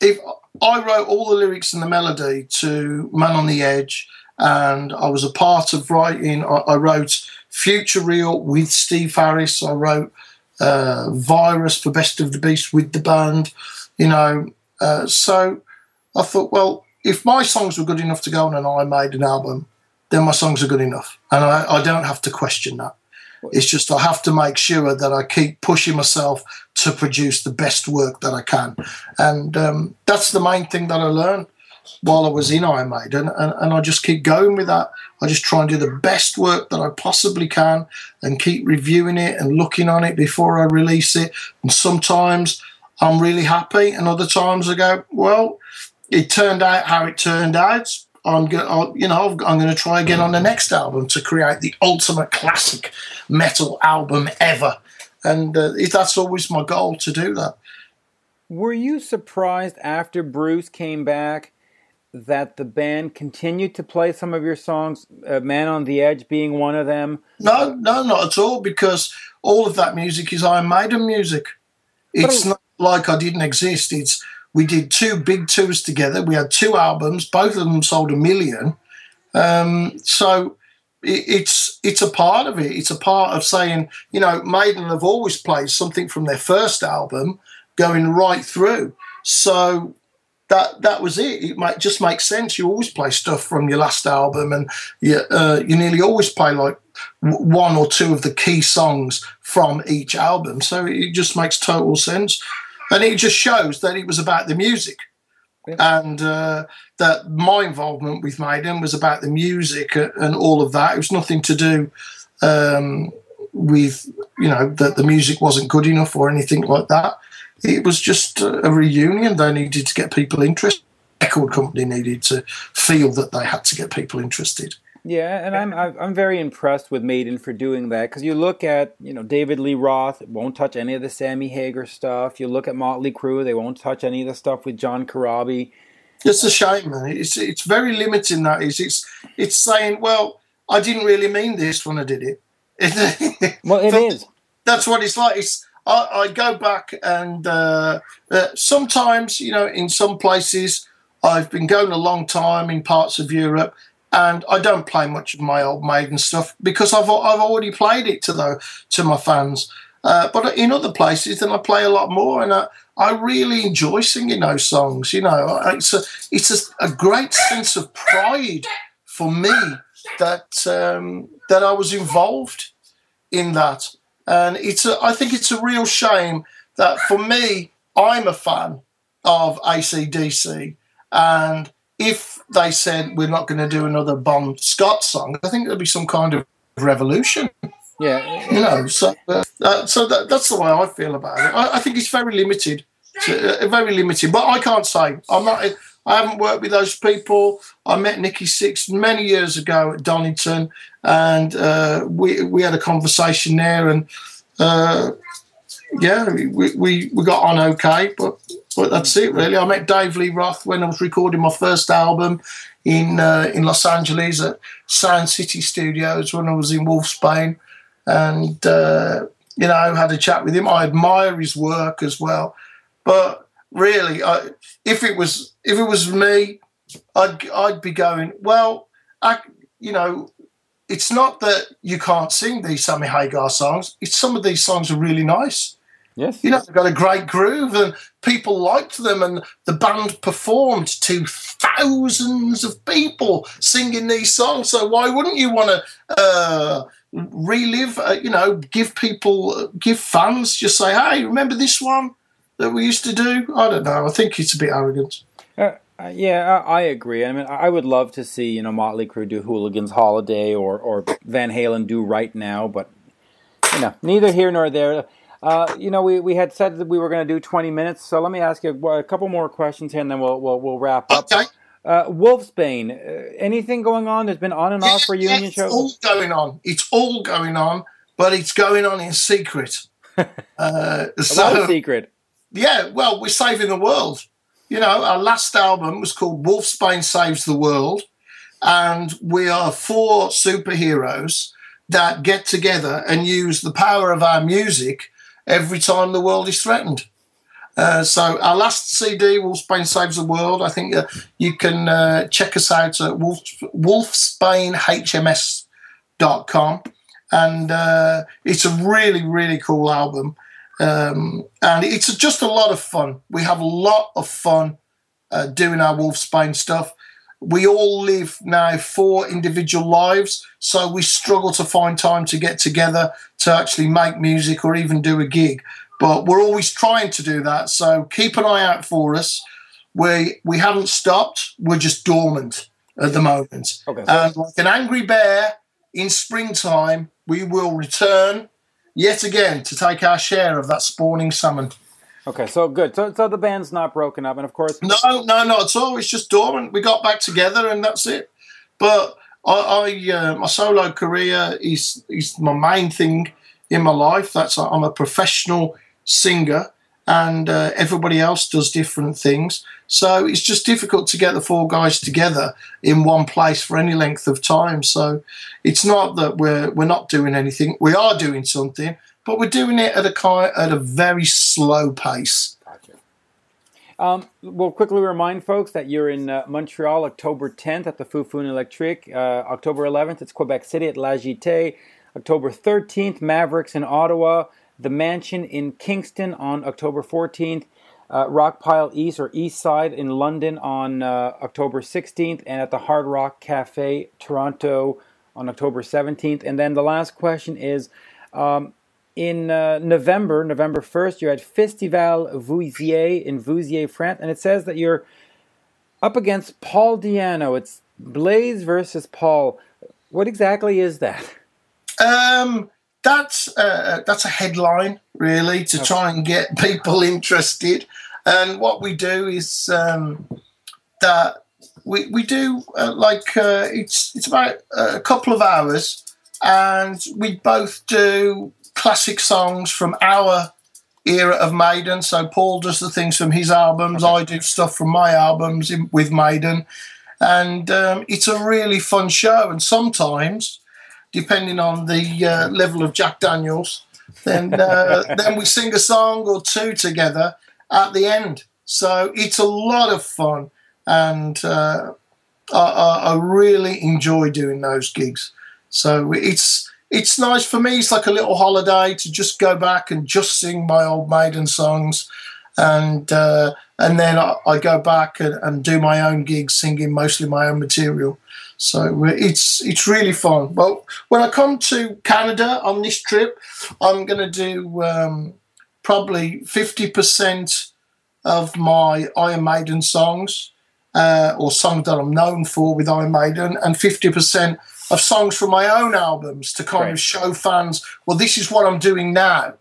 if I wrote all the lyrics and the melody to Man on the Edge, and I was a part of writing, I, I wrote Futureal with Steve Harris, I wrote uh, Virus for Best of the Beast with the band, you know. Uh, so I thought, well, if my songs were good enough to go on and I made an album, then my songs are good enough. And I, I don't have to question that. It's just I have to make sure that I keep pushing myself to produce the best work that I can, and um, that's the main thing that I learned while I was in Iron Maiden, and, and I just keep going with that. I just try and do the best work that I possibly can, and keep reviewing it and looking on it before I release it. And sometimes I'm really happy, and other times I go, well, it turned out how it turned out I'm going, you know, I'm going to try again on the next album to create the ultimate classic metal album ever, and uh, that's always my goal to do that. Were you surprised after Bruce came back that the band continued to play some of your songs, uh, "Man on the Edge" being one of them? No, no, not at all, because all of that music is Iron Maiden music. It's not like I didn't exist. It's we did two big tours together. We had two albums. Both of them sold a million. Um, so it, it's it's a part of it. It's a part of saying, you know, Maiden have always played something from their first album, going right through. So that that was it. It might just make sense. You always play stuff from your last album, and you uh, you nearly always play like one or two of the key songs from each album. So it just makes total sense and it just shows that it was about the music. Yeah. And uh, that my involvement with Maiden was about the music and all of that. It was nothing to do um, with, you know, that the music wasn't good enough or anything like that. it was just a reunion. They needed to get people interested. Record company needed to feel that they had to get people interested. Yeah, and I'm I'm very impressed with Maiden for doing that because you look at you know David Lee Roth won't touch any of the Sammy Hagar stuff. You look at Motley Crue, they won't touch any of the stuff with John Corabi. It's a shame, man. It's it's very limiting. That is, it's it's saying, well, I didn't really mean this when I did it. <laughs> well, it is. That's what it's like. It's I, I go back and uh, uh, sometimes, you know, in some places, I've been going a long time in parts of Europe, and I don't play much of my old Maiden stuff because I've I've already played it to the to my fans. Uh, but in other places, then I play a lot more, and I, I really enjoy singing those songs. You know, it's a it's a, a great sense of pride for me that um, that I was involved in that, and it's a, I think it's a real shame that for me, I'm a fan of ACDC, and if they said we're not going to do another Bon Scott song, I think there'd be some kind of revolution. Yeah, you know. So, uh, so that, that's the way I feel about it. I, I think it's very limited, to, uh, very limited. But I can't say I'm not. I haven't worked with those people. I met Nikki Sixx many years ago at Donington, and uh, we we had a conversation there, and uh, yeah, we, we we got on okay. But but that's it really. I met Dave Lee Roth when I was recording my first album in uh, in Los Angeles at Sound City Studios when I was in Wolfsbane and uh, you know had a chat with him. I admire his work as well, but really, I, if it was if it was me, I'd I'd be going well. I you know. It's not that you can't sing these Sammy Hagar songs. It's some of these songs are really nice. Yes. You know, they've got a great groove and people liked them and the band performed to thousands of people singing these songs. So why wouldn't you want to uh, relive, uh, you know, give people, give fans, just say, hey, remember this one that we used to do? I don't know. I think it's a bit arrogant. Uh, yeah, I, I agree. I mean, I would love to see, you know, Motley Crue do Hooligan's Holiday or, or Van Halen do Right Now, but, you know, neither here nor there. Uh, you know, we, we had said that we were going to do 20 minutes, so let me ask you a, a, couple more questions here, and then we'll we'll, we'll wrap up. Okay. Uh, Wolfsbane, uh, anything going on? There's been on and off reunion it's shows. all going on. It's all going on, but it's going on in secret. <laughs> uh, so, secret. Yeah, well, we're saving the world. You know, our last album was called Wolfsbane Saves the World, and we are four superheroes that get together and use the power of our music every time the world is threatened. Uh, so our last CD, Wolfsbane Saves the World, I think uh, you can uh, check us out at Wolf, wolfsbanehms.com. And uh, it's a really, really cool album. Um, and it's just a lot of fun. We have a lot of fun uh, doing our Wolfsbane stuff. We all live now four individual lives, so we struggle to find time to get together to actually make music or even do a gig. But we're always trying to do that. So keep an eye out for us. We we haven't stopped. We're just dormant at the moment. Okay. And like an angry bear in springtime, we will return yet again to take our share of that spawning salmon. Okay, so good. So, so the band's not broken up, and of course, no, no, not at all. It's just dormant. We got back together, and that's it. But I, I uh, my solo career is is my main thing in my life. That's I'm a professional singer, and uh, everybody else does different things. So it's just difficult to get the four guys together in one place for any length of time. So it's not that we're we're not doing anything. We are doing something, but we're doing it at a at a very slow pace. Gotcha. Um, we'll quickly remind folks that you're in uh, Montreal October 10th at the Foufounes Electric. Uh, October 11th, it's Quebec City at La Gite, October 13th, Mavericks in Ottawa. The Mansion in Kingston on October 14th. Uh, Rockpile East or East Side in London on uh, October 16th. And at the Hard Rock Cafe, Toronto on October 17th. And then the last question is um, in uh, November, November 1st, you're at Festival Vouziers in Vouziers, France, and it says that you're up against Paul Di'Anno. It's Blaze versus Paul. What exactly is that? Um, that's uh, that's a headline really to try and get people <laughs> interested. And what we do is um, that we we do uh, like uh, it's it's about a couple of hours, and we both do classic songs from our era of Maiden. So Paul does the things from his albums. I do stuff from my albums in, with Maiden, and um, it's a really fun show. And sometimes, depending on the uh, level of Jack Daniels, then uh, <laughs> then we sing a song or two together at the end. So it's a lot of fun, and uh, I, I, I really enjoy doing those gigs. So it's it's nice for me. It's like a little holiday to just go back and just sing my old Maiden songs, and uh, and then I, I go back and, and do my own gigs, singing mostly my own material. So it's it's really fun. Well, when I come to Canada on this trip, I'm going to do um, probably fifty percent of my Iron Maiden songs, uh, or songs that I'm known for with Iron Maiden, and fifty percent of songs from my own albums to kind of show fans, well, this is what I'm doing now.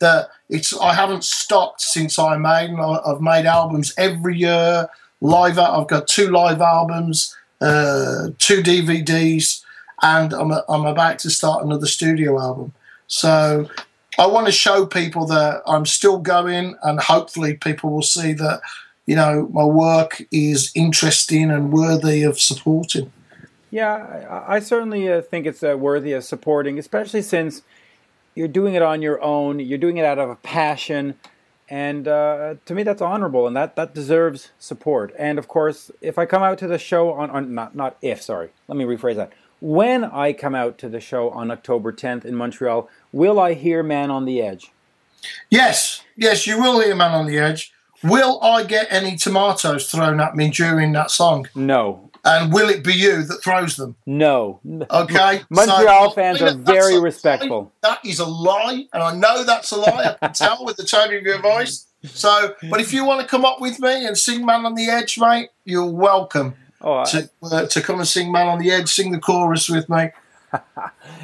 That it's I haven't stopped since I made. I've made albums every year. Live, I've got two live albums, uh, two DVDs, and I'm I'm about to start another studio album. So I want to show people that I'm still going, and hopefully people will see that you know my work is interesting and worthy of supporting. Yeah, I, I certainly uh, think it's uh, worthy of supporting, especially since you're doing it on your own. You're doing it out of a passion, and uh, to me, that's honorable, and that that deserves support. And of course, if I come out to the show on, on not not if sorry, let me rephrase that. When I come out to the show on October 10th in Montreal, will I hear "Man on the Edge"? Yes, yes, you will hear Man on the Edge. Will I get any tomatoes thrown at me during that song? No, And will it be you that throws them? no. Okay. Montreal So- fans are very respectful. lie. That is a lie, and I know that's a lie. I can <laughs> tell with the tone of your voice. So, but if you want to come up with me and sing "Man on the Edge," mate, you're welcome Oh, I- to uh, to come and sing "Man on the Edge." Sing the chorus with me. <laughs>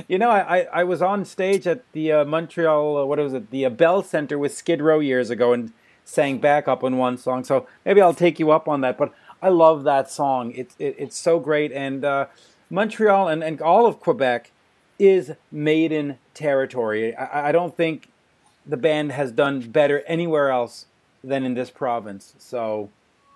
You know, I, I, was on stage at the uh, Montreal, uh, what was it, the uh, Bell Center with Skid Row years ago and sang backup on one song. So maybe I'll take you up on that. But I love that song. It's it, it's so great. And uh, Montreal and, and all of Quebec is maiden territory. I, I don't think the band has done better anywhere else than in this province. So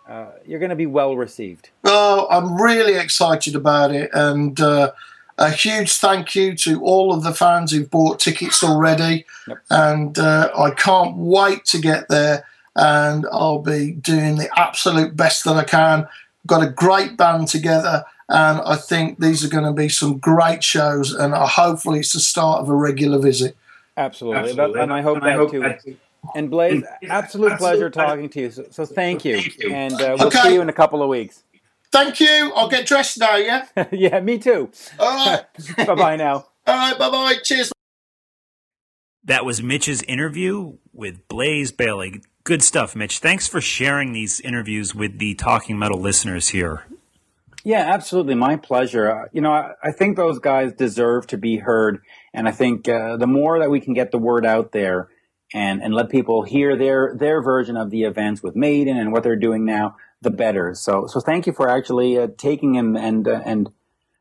uh, you're going to be well received. Oh, I'm really excited about it, and uh, a huge thank you to all of the fans who've bought tickets already. Yep. And uh, I can't wait to get there, and I'll be doing the absolute best that I can. Got a great band together, and I think these are going to be some great shows, and uh, hopefully it's the start of a regular visit. Absolutely. That- and I hope that too. And Blaze, absolute pleasure talking to you. So, so thank you. And uh, we'll Okay. see you in a couple of weeks. Thank you. I'll get dressed now, yeah? <laughs> yeah, me too. All right. <laughs> bye bye now. All right, bye bye. Cheers. That was Mitch's interview with Blaze Bayley. Good stuff, Mitch. Thanks for sharing these interviews with the Talking Metal listeners here. Yeah, absolutely. My pleasure. Uh, you know, I, I think those guys deserve to be heard. And I think uh, the more that we can get the word out there and, and let people hear their, their version of the events with Maiden and what they're doing now, the better. So, so thank you for actually uh, taking them and, uh, and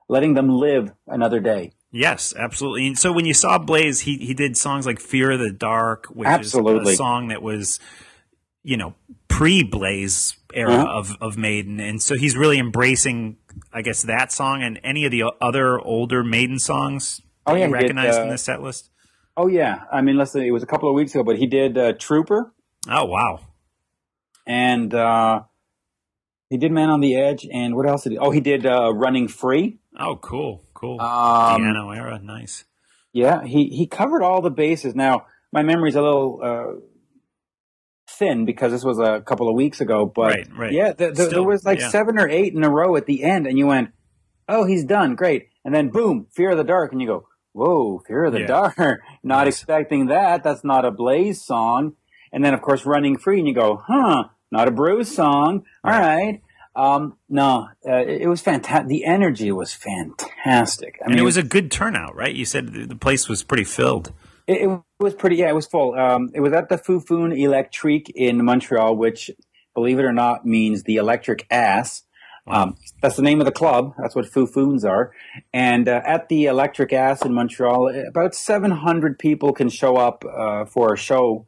letting them live another day. Yes, absolutely. And so when you saw Blaze, he he did songs like "Fear of the Dark," which Absolutely. is a song that was, you know, pre-Blaze era Mhm. of of Maiden, and so he's really embracing, I guess, that song and any of the other older Maiden songs. Oh, that yeah, you he did, recognize in uh, this set list. Oh yeah, I mean, listen, it was a couple of weeks ago, but he did uh, Trooper, Oh wow, and uh, he did Man on the Edge, and what else did he? Oh, he did uh, Running Free. oh cool, cool. Um, Di'Anno era, nice. Yeah, he he covered all the bases. Now my memory's a little uh, thin because this was a couple of weeks ago, but Right, right. yeah, the, the, there was like yeah. seven or eight in a row at the end, and you went, "Oh, he's done, great!" And then boom, Fear of the Dark, and you go, "Whoa, Fear of the Yeah. Dark!" <laughs> Not Nice. expecting that. That's not a Blaze song. And then of course Running Free, and you go, "Huh, not a Bruce song." All right. Um, no, uh, it, it was fantastic. The energy was fantastic. I and it was a good turnout, right? You said the place was pretty filled. It, it was pretty. Yeah, it was full. Um, it was at the Foufounes Electrique in Montreal, which, believe it or not, means the electric ass. Um, that's the name of the club. That's what Foufounes are. And uh, at the Electric Ass in Montreal, about 700 people can show up uh, for a show,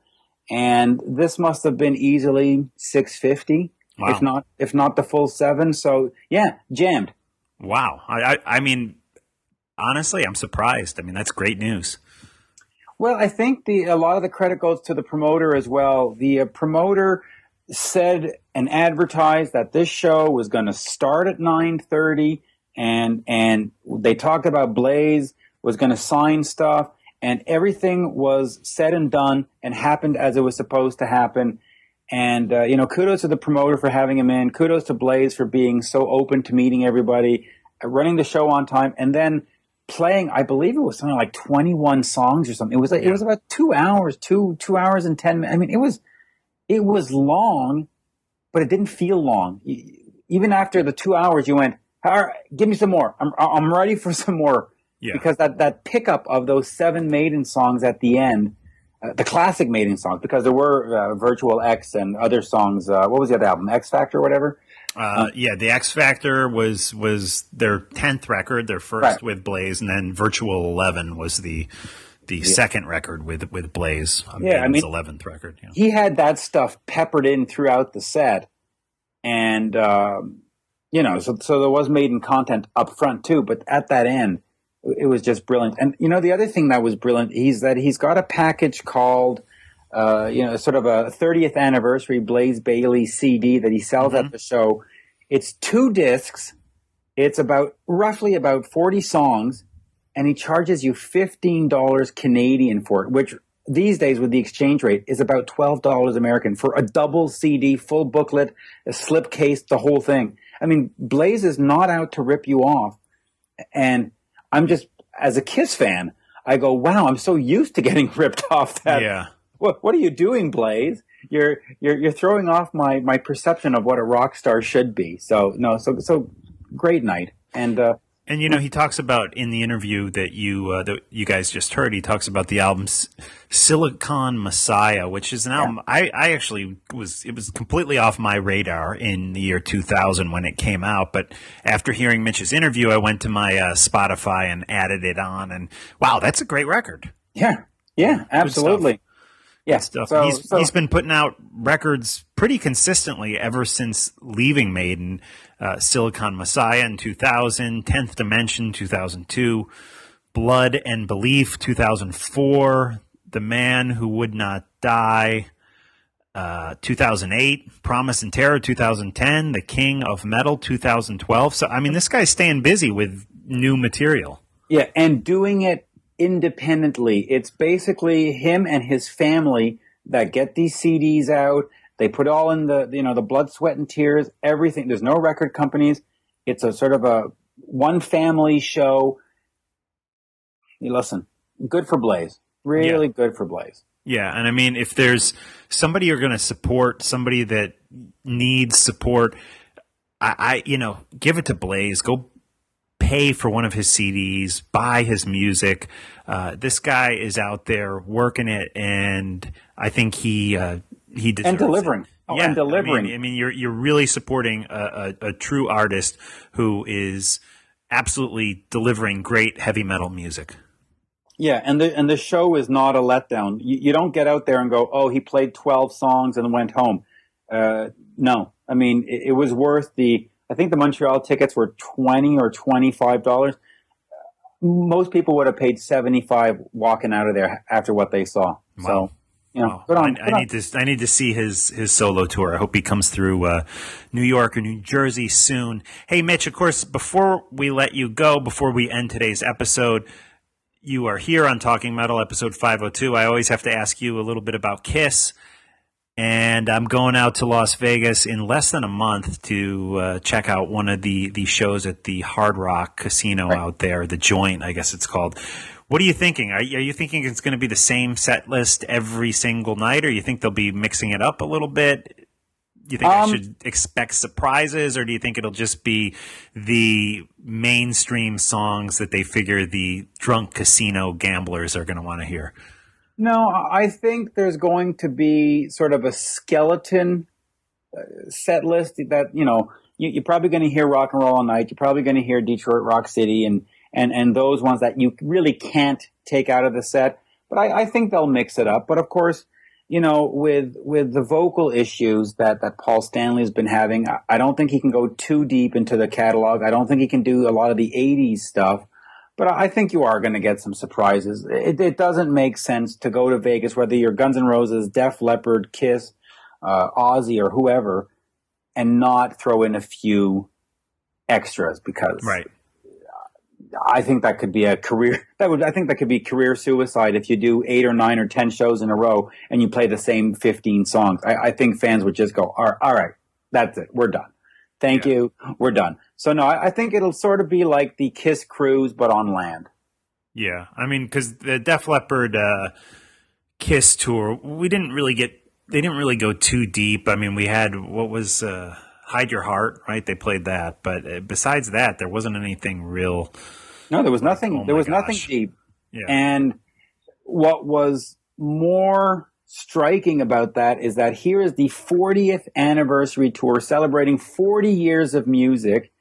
and this must have been easily 650, Wow. if not if not the full seven. So yeah, jammed. Wow. I, I, I mean, honestly, I'm surprised. I mean, that's great news. Well, I think the a lot of the credit goes to the promoter as well. The uh, promoter said and advertised that this show was going to start at 9:30 and and they talked about Blaze was going to sign stuff and everything was said and done and happened as it was supposed to happen. And uh, you know, kudos to the promoter for having him in. Kudos to Blaze for being so open to meeting everybody, uh, running the show on time, and then playing. I believe it was something like twenty-one songs or something. It was like, it was about two hours, two two hours and ten. minutes. I mean, it was it was long, but it didn't feel long. Even after the two hours, you went, "All right, give me some more. I'm I'm ready for <laughs> some more." Yeah. Because that that pickup of those seven Maiden songs at the end, the classic Maiden songs, because there were uh, Virtual X and other songs. Uh, what was the other album? X Factor or whatever. Uh, yeah, the X Factor was was their tenth record, their first Right. with Blaze, and then Virtual Eleven was the the second record with with Blaze. Yeah, I mean- eleventh record. Yeah. he had that stuff peppered in throughout the set, and um, you know, so so there was Maiden content up front too, but at that end, it was just brilliant. And you know, the other thing that was brilliant, is that he's got a package called. Uh, you know, sort of a 30th anniversary Blaze Bayley CD that he sells at the show. It's two discs. It's about roughly about 40 songs, and he charges you $15 Canadian for it, which these days with the exchange rate is about $12 American for a double CD, full booklet, a slipcase, the whole thing. I mean, Blaze is not out to rip you off. And I'm just, as a Kiss fan, I go, wow, I'm so used to getting <laughs> ripped off that. yeah. What, what are you doing, Blaze? You're, you're, you're throwing off my, my perception of what a rock star should be. So, no, so, so great night. And, uh, And you know, he talks about in the interview that you uh, that you guys just heard. He talks about the album Silicon Messiah, which is an album I, I actually was it was completely off my radar in the year 2000 when it came out. But after hearing Mitch's interview, I went to my uh, Spotify and added it on, and wow, that's a great record. yeah, yeah, absolutely. Yeah. Stuff. So, he's so- he's been putting out records pretty consistently ever since leaving Maiden. Uh, Silicon Messiah in 2000, 10th Dimension 2002, Blood and Belief 2004, The Man Who Would Not Die uh, 2008, Promise and Terror 2010, The King of Metal 2012. So I mean, this guy's staying busy with new material. Yeah, and doing it independently. It's basically him and his family that get these CDs out. They put all in the you know the blood, sweat, and tears. Everything. There's no record companies. It's a sort of a one family show. You listen. Good for Blaze. Really good for Blaze. Yeah, and I mean, if there's somebody you're going to support, somebody that needs support, I, I, you know, give it to Blaze. Go pay for one of his CDs, buy his music. Uh, this guy is out there working it, and I think he uh, he deserves And delivering. It. Oh, yeah, and delivering. I mean, I mean, you're you're really supporting a, a, a true artist who is absolutely delivering great heavy metal music. Yeah, and the and the show is not a letdown. You, you don't get out there and go, "Oh, he played twelve songs and went home." Uh, no, I mean it, it was worth the. I think the Montreal tickets were twenty or twenty five dollars. Most people would have paid seventy five walking out of there after what they saw. Wow. So, you know, Wow. on. I, I need to. I need to see his his solo tour. I hope he comes through uh, New York or New Jersey soon. Hey, Mitch. Of course, before we let you go, before we end today's episode, you are here on Talking Metal, episode five hundred two. I always have to ask you a little bit about Kiss. And I'm going out to Las Vegas in less than a month to uh, check out one of the, the shows at the Hard Rock Casino out there, the Joint, I guess it's called. What are you thinking? Are, you- are you thinking it's going to be the same set list every single night, or you think they'll be mixing it up a little bit? you think I Um, should expect surprises, or do you think it'll just be the mainstream songs that they figure the drunk casino gamblers are going to want to hear? No, I think there's going to be sort of a skeleton uh, set list that you know you're probably going to hear rock and roll all night. You're probably going to hear Detroit Rock City and and and those ones that you really can't take out of the set. But I, I think they'll mix it up. But of course, you know, with with the vocal issues that that Paul Stanley has been having, I, I don't think he can go too deep into the catalog. I don't think he can do a lot of the '80s stuff. But I think you are going to get some surprises. It, it doesn't make sense to go to Vegas, whether you're Guns N' Roses, Def Leppard, Kiss, uh, Ozzy, or whoever, and not throw in a few extras because Right. I think that could be a career. <laughs> That would I think that could be career suicide if you do eight or nine or ten shows in a row and you play the same fifteen songs. I, I think fans would just go, all right, all right, that's it, we're done. Thank you, we're done. So no, I, I think it'll sort of be like the Kiss cruise, but on land. Yeah, I mean, because the Def Leppard uh, Kiss tour, we didn't really get. They didn't really go too deep. I mean, we had what was uh, Hide Your Heart, right? They played that, but uh, besides that, there wasn't anything real. No, there was nothing. Oh there was nothing deep. Yeah, And what was more striking about that is that here is the 40th anniversary tour celebrating 40 years of music.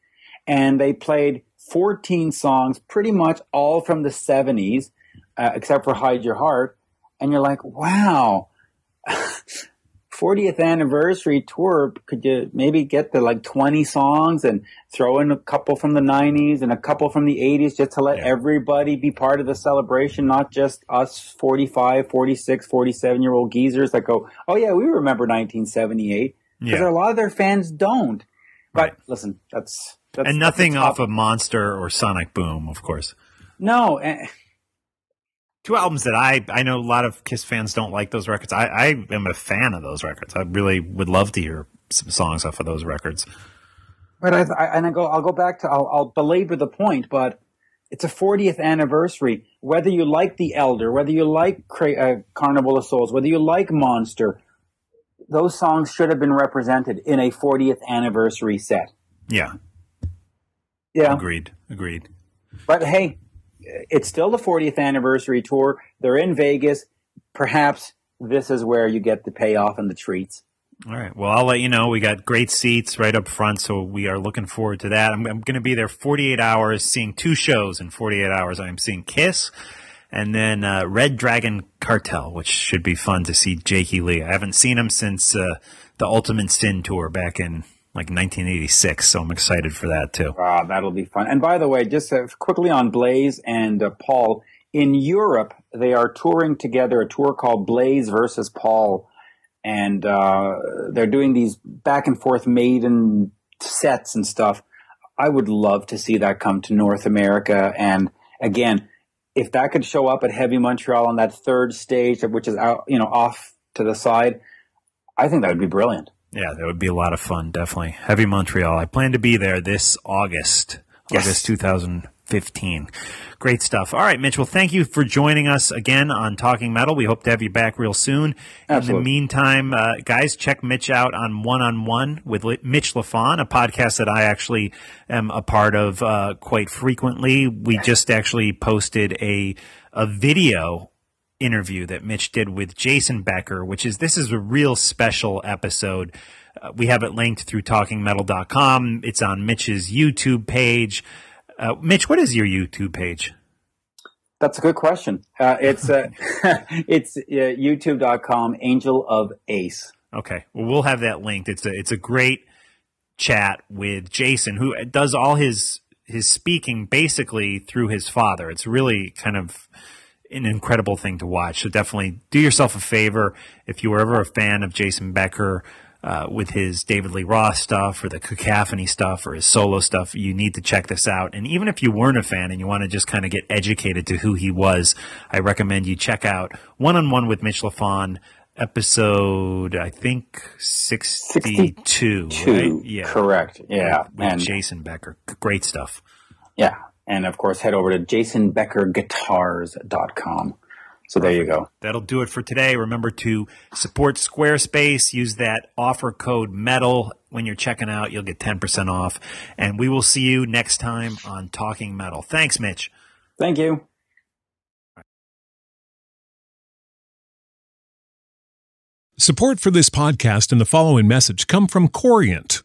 And they played 14 songs, pretty much all from the 70s, uh, except for Hide Your Heart. And you're like, wow. <laughs> 40th anniversary tour, could you maybe get the like 20 songs and throw in a couple from the 90s and a couple from the 80s just to let Yeah. everybody be part of the celebration, not just us 45, 46, 47 year old geezers that go, oh yeah, we remember 1978. Because yeah, a lot of their fans don't. But Right. listen, that's, that's and nothing tough- off of Monster or Sonic Boom, of course. No, eh, Two albums that I I know a lot of Kiss fans don't like those records. I, I am a fan of those records. I really would love to hear some songs off of those records. But I, I and I go, I'll go back to, I'll, I'll belabor the point, but it's a 40th anniversary. Whether you like The Elder, whether you like Cra- uh, Carnival of Souls, whether you like Monster, those songs should have been represented in a 40th anniversary set. Yeah, Yeah, agreed, agreed. but hey, it's still the 40th anniversary tour. They're in Vegas. Perhaps this is where you get the payoff and the treats. All right. Well, I'll let you know. We got great seats right up front, so we are looking forward to that. I'm, I'm going to be there 48 hours, seeing two shows in 48 hours. I'm seeing Kiss and then uh, Red Dragon Cartel, which should be fun to see Jakey Lee. I haven't seen him since uh, the Ultimate Sin tour back in like 1986, so I'm excited for that too. Ah, that'll be fun. And by the way, just uh, quickly on Blaze and uh, Paul, in Europe, they are touring together a tour called Blaze versus Paul. And uh, they're doing these back and forth maiden sets and stuff. I would love to see that come to North America. And again, if that could show up at Heavy Montreal on that third stage, which is out, you know, off to the side, I think that would be brilliant. Yeah, that would be a lot of fun, definitely. Heavy Montreal. I plan to be there this August, Yes. August 2015. Great stuff. All right, Mitch. Well, thank you for joining us again on Talking Metal. We hope to have you back real soon. In the meantime, uh, guys, check Mitch out on One on One with Mitch Lafon, a podcast that I actually am a part of uh, quite frequently. We just actually posted a a video interview that Mitch did with Jason Becker, which is this is a real special episode. Uh, we have it linked through talkingmetal.com. It's on Mitch's YouTube page. Uh, Mitch, what is your YouTube page? That's a good question. Uh, it's uh, <laughs> it's uh, youtube.com angel of ace. Okay, well, we'll have that linked. It's a it's a great chat with Jason, who does all his his speaking basically through his father. It's really kind of an incredible thing to watch. So definitely do yourself a favor if you were ever a fan of Jason Becker. Uh, with his David Lee Roth stuff or the cacophony stuff or his solo stuff, you need to check this out. And even if you weren't a fan and you want to just kind of get educated to who he was, I recommend you check out One on One with Mitch Lafon, episode, I think 62. Two, right? Yeah. correct. Yeah, With, with and Jason Becker. Great stuff. yeah, and of course, head over to jasonbeckerguitars.com. So there you go. That'll do it for today. Remember to support Squarespace. Use that offer code METAL when you're checking out. You'll get 10% off. And we will see you next time on Talking Metal. Thanks, Mitch. Thank you. Support for this podcast and the following message come from Corient.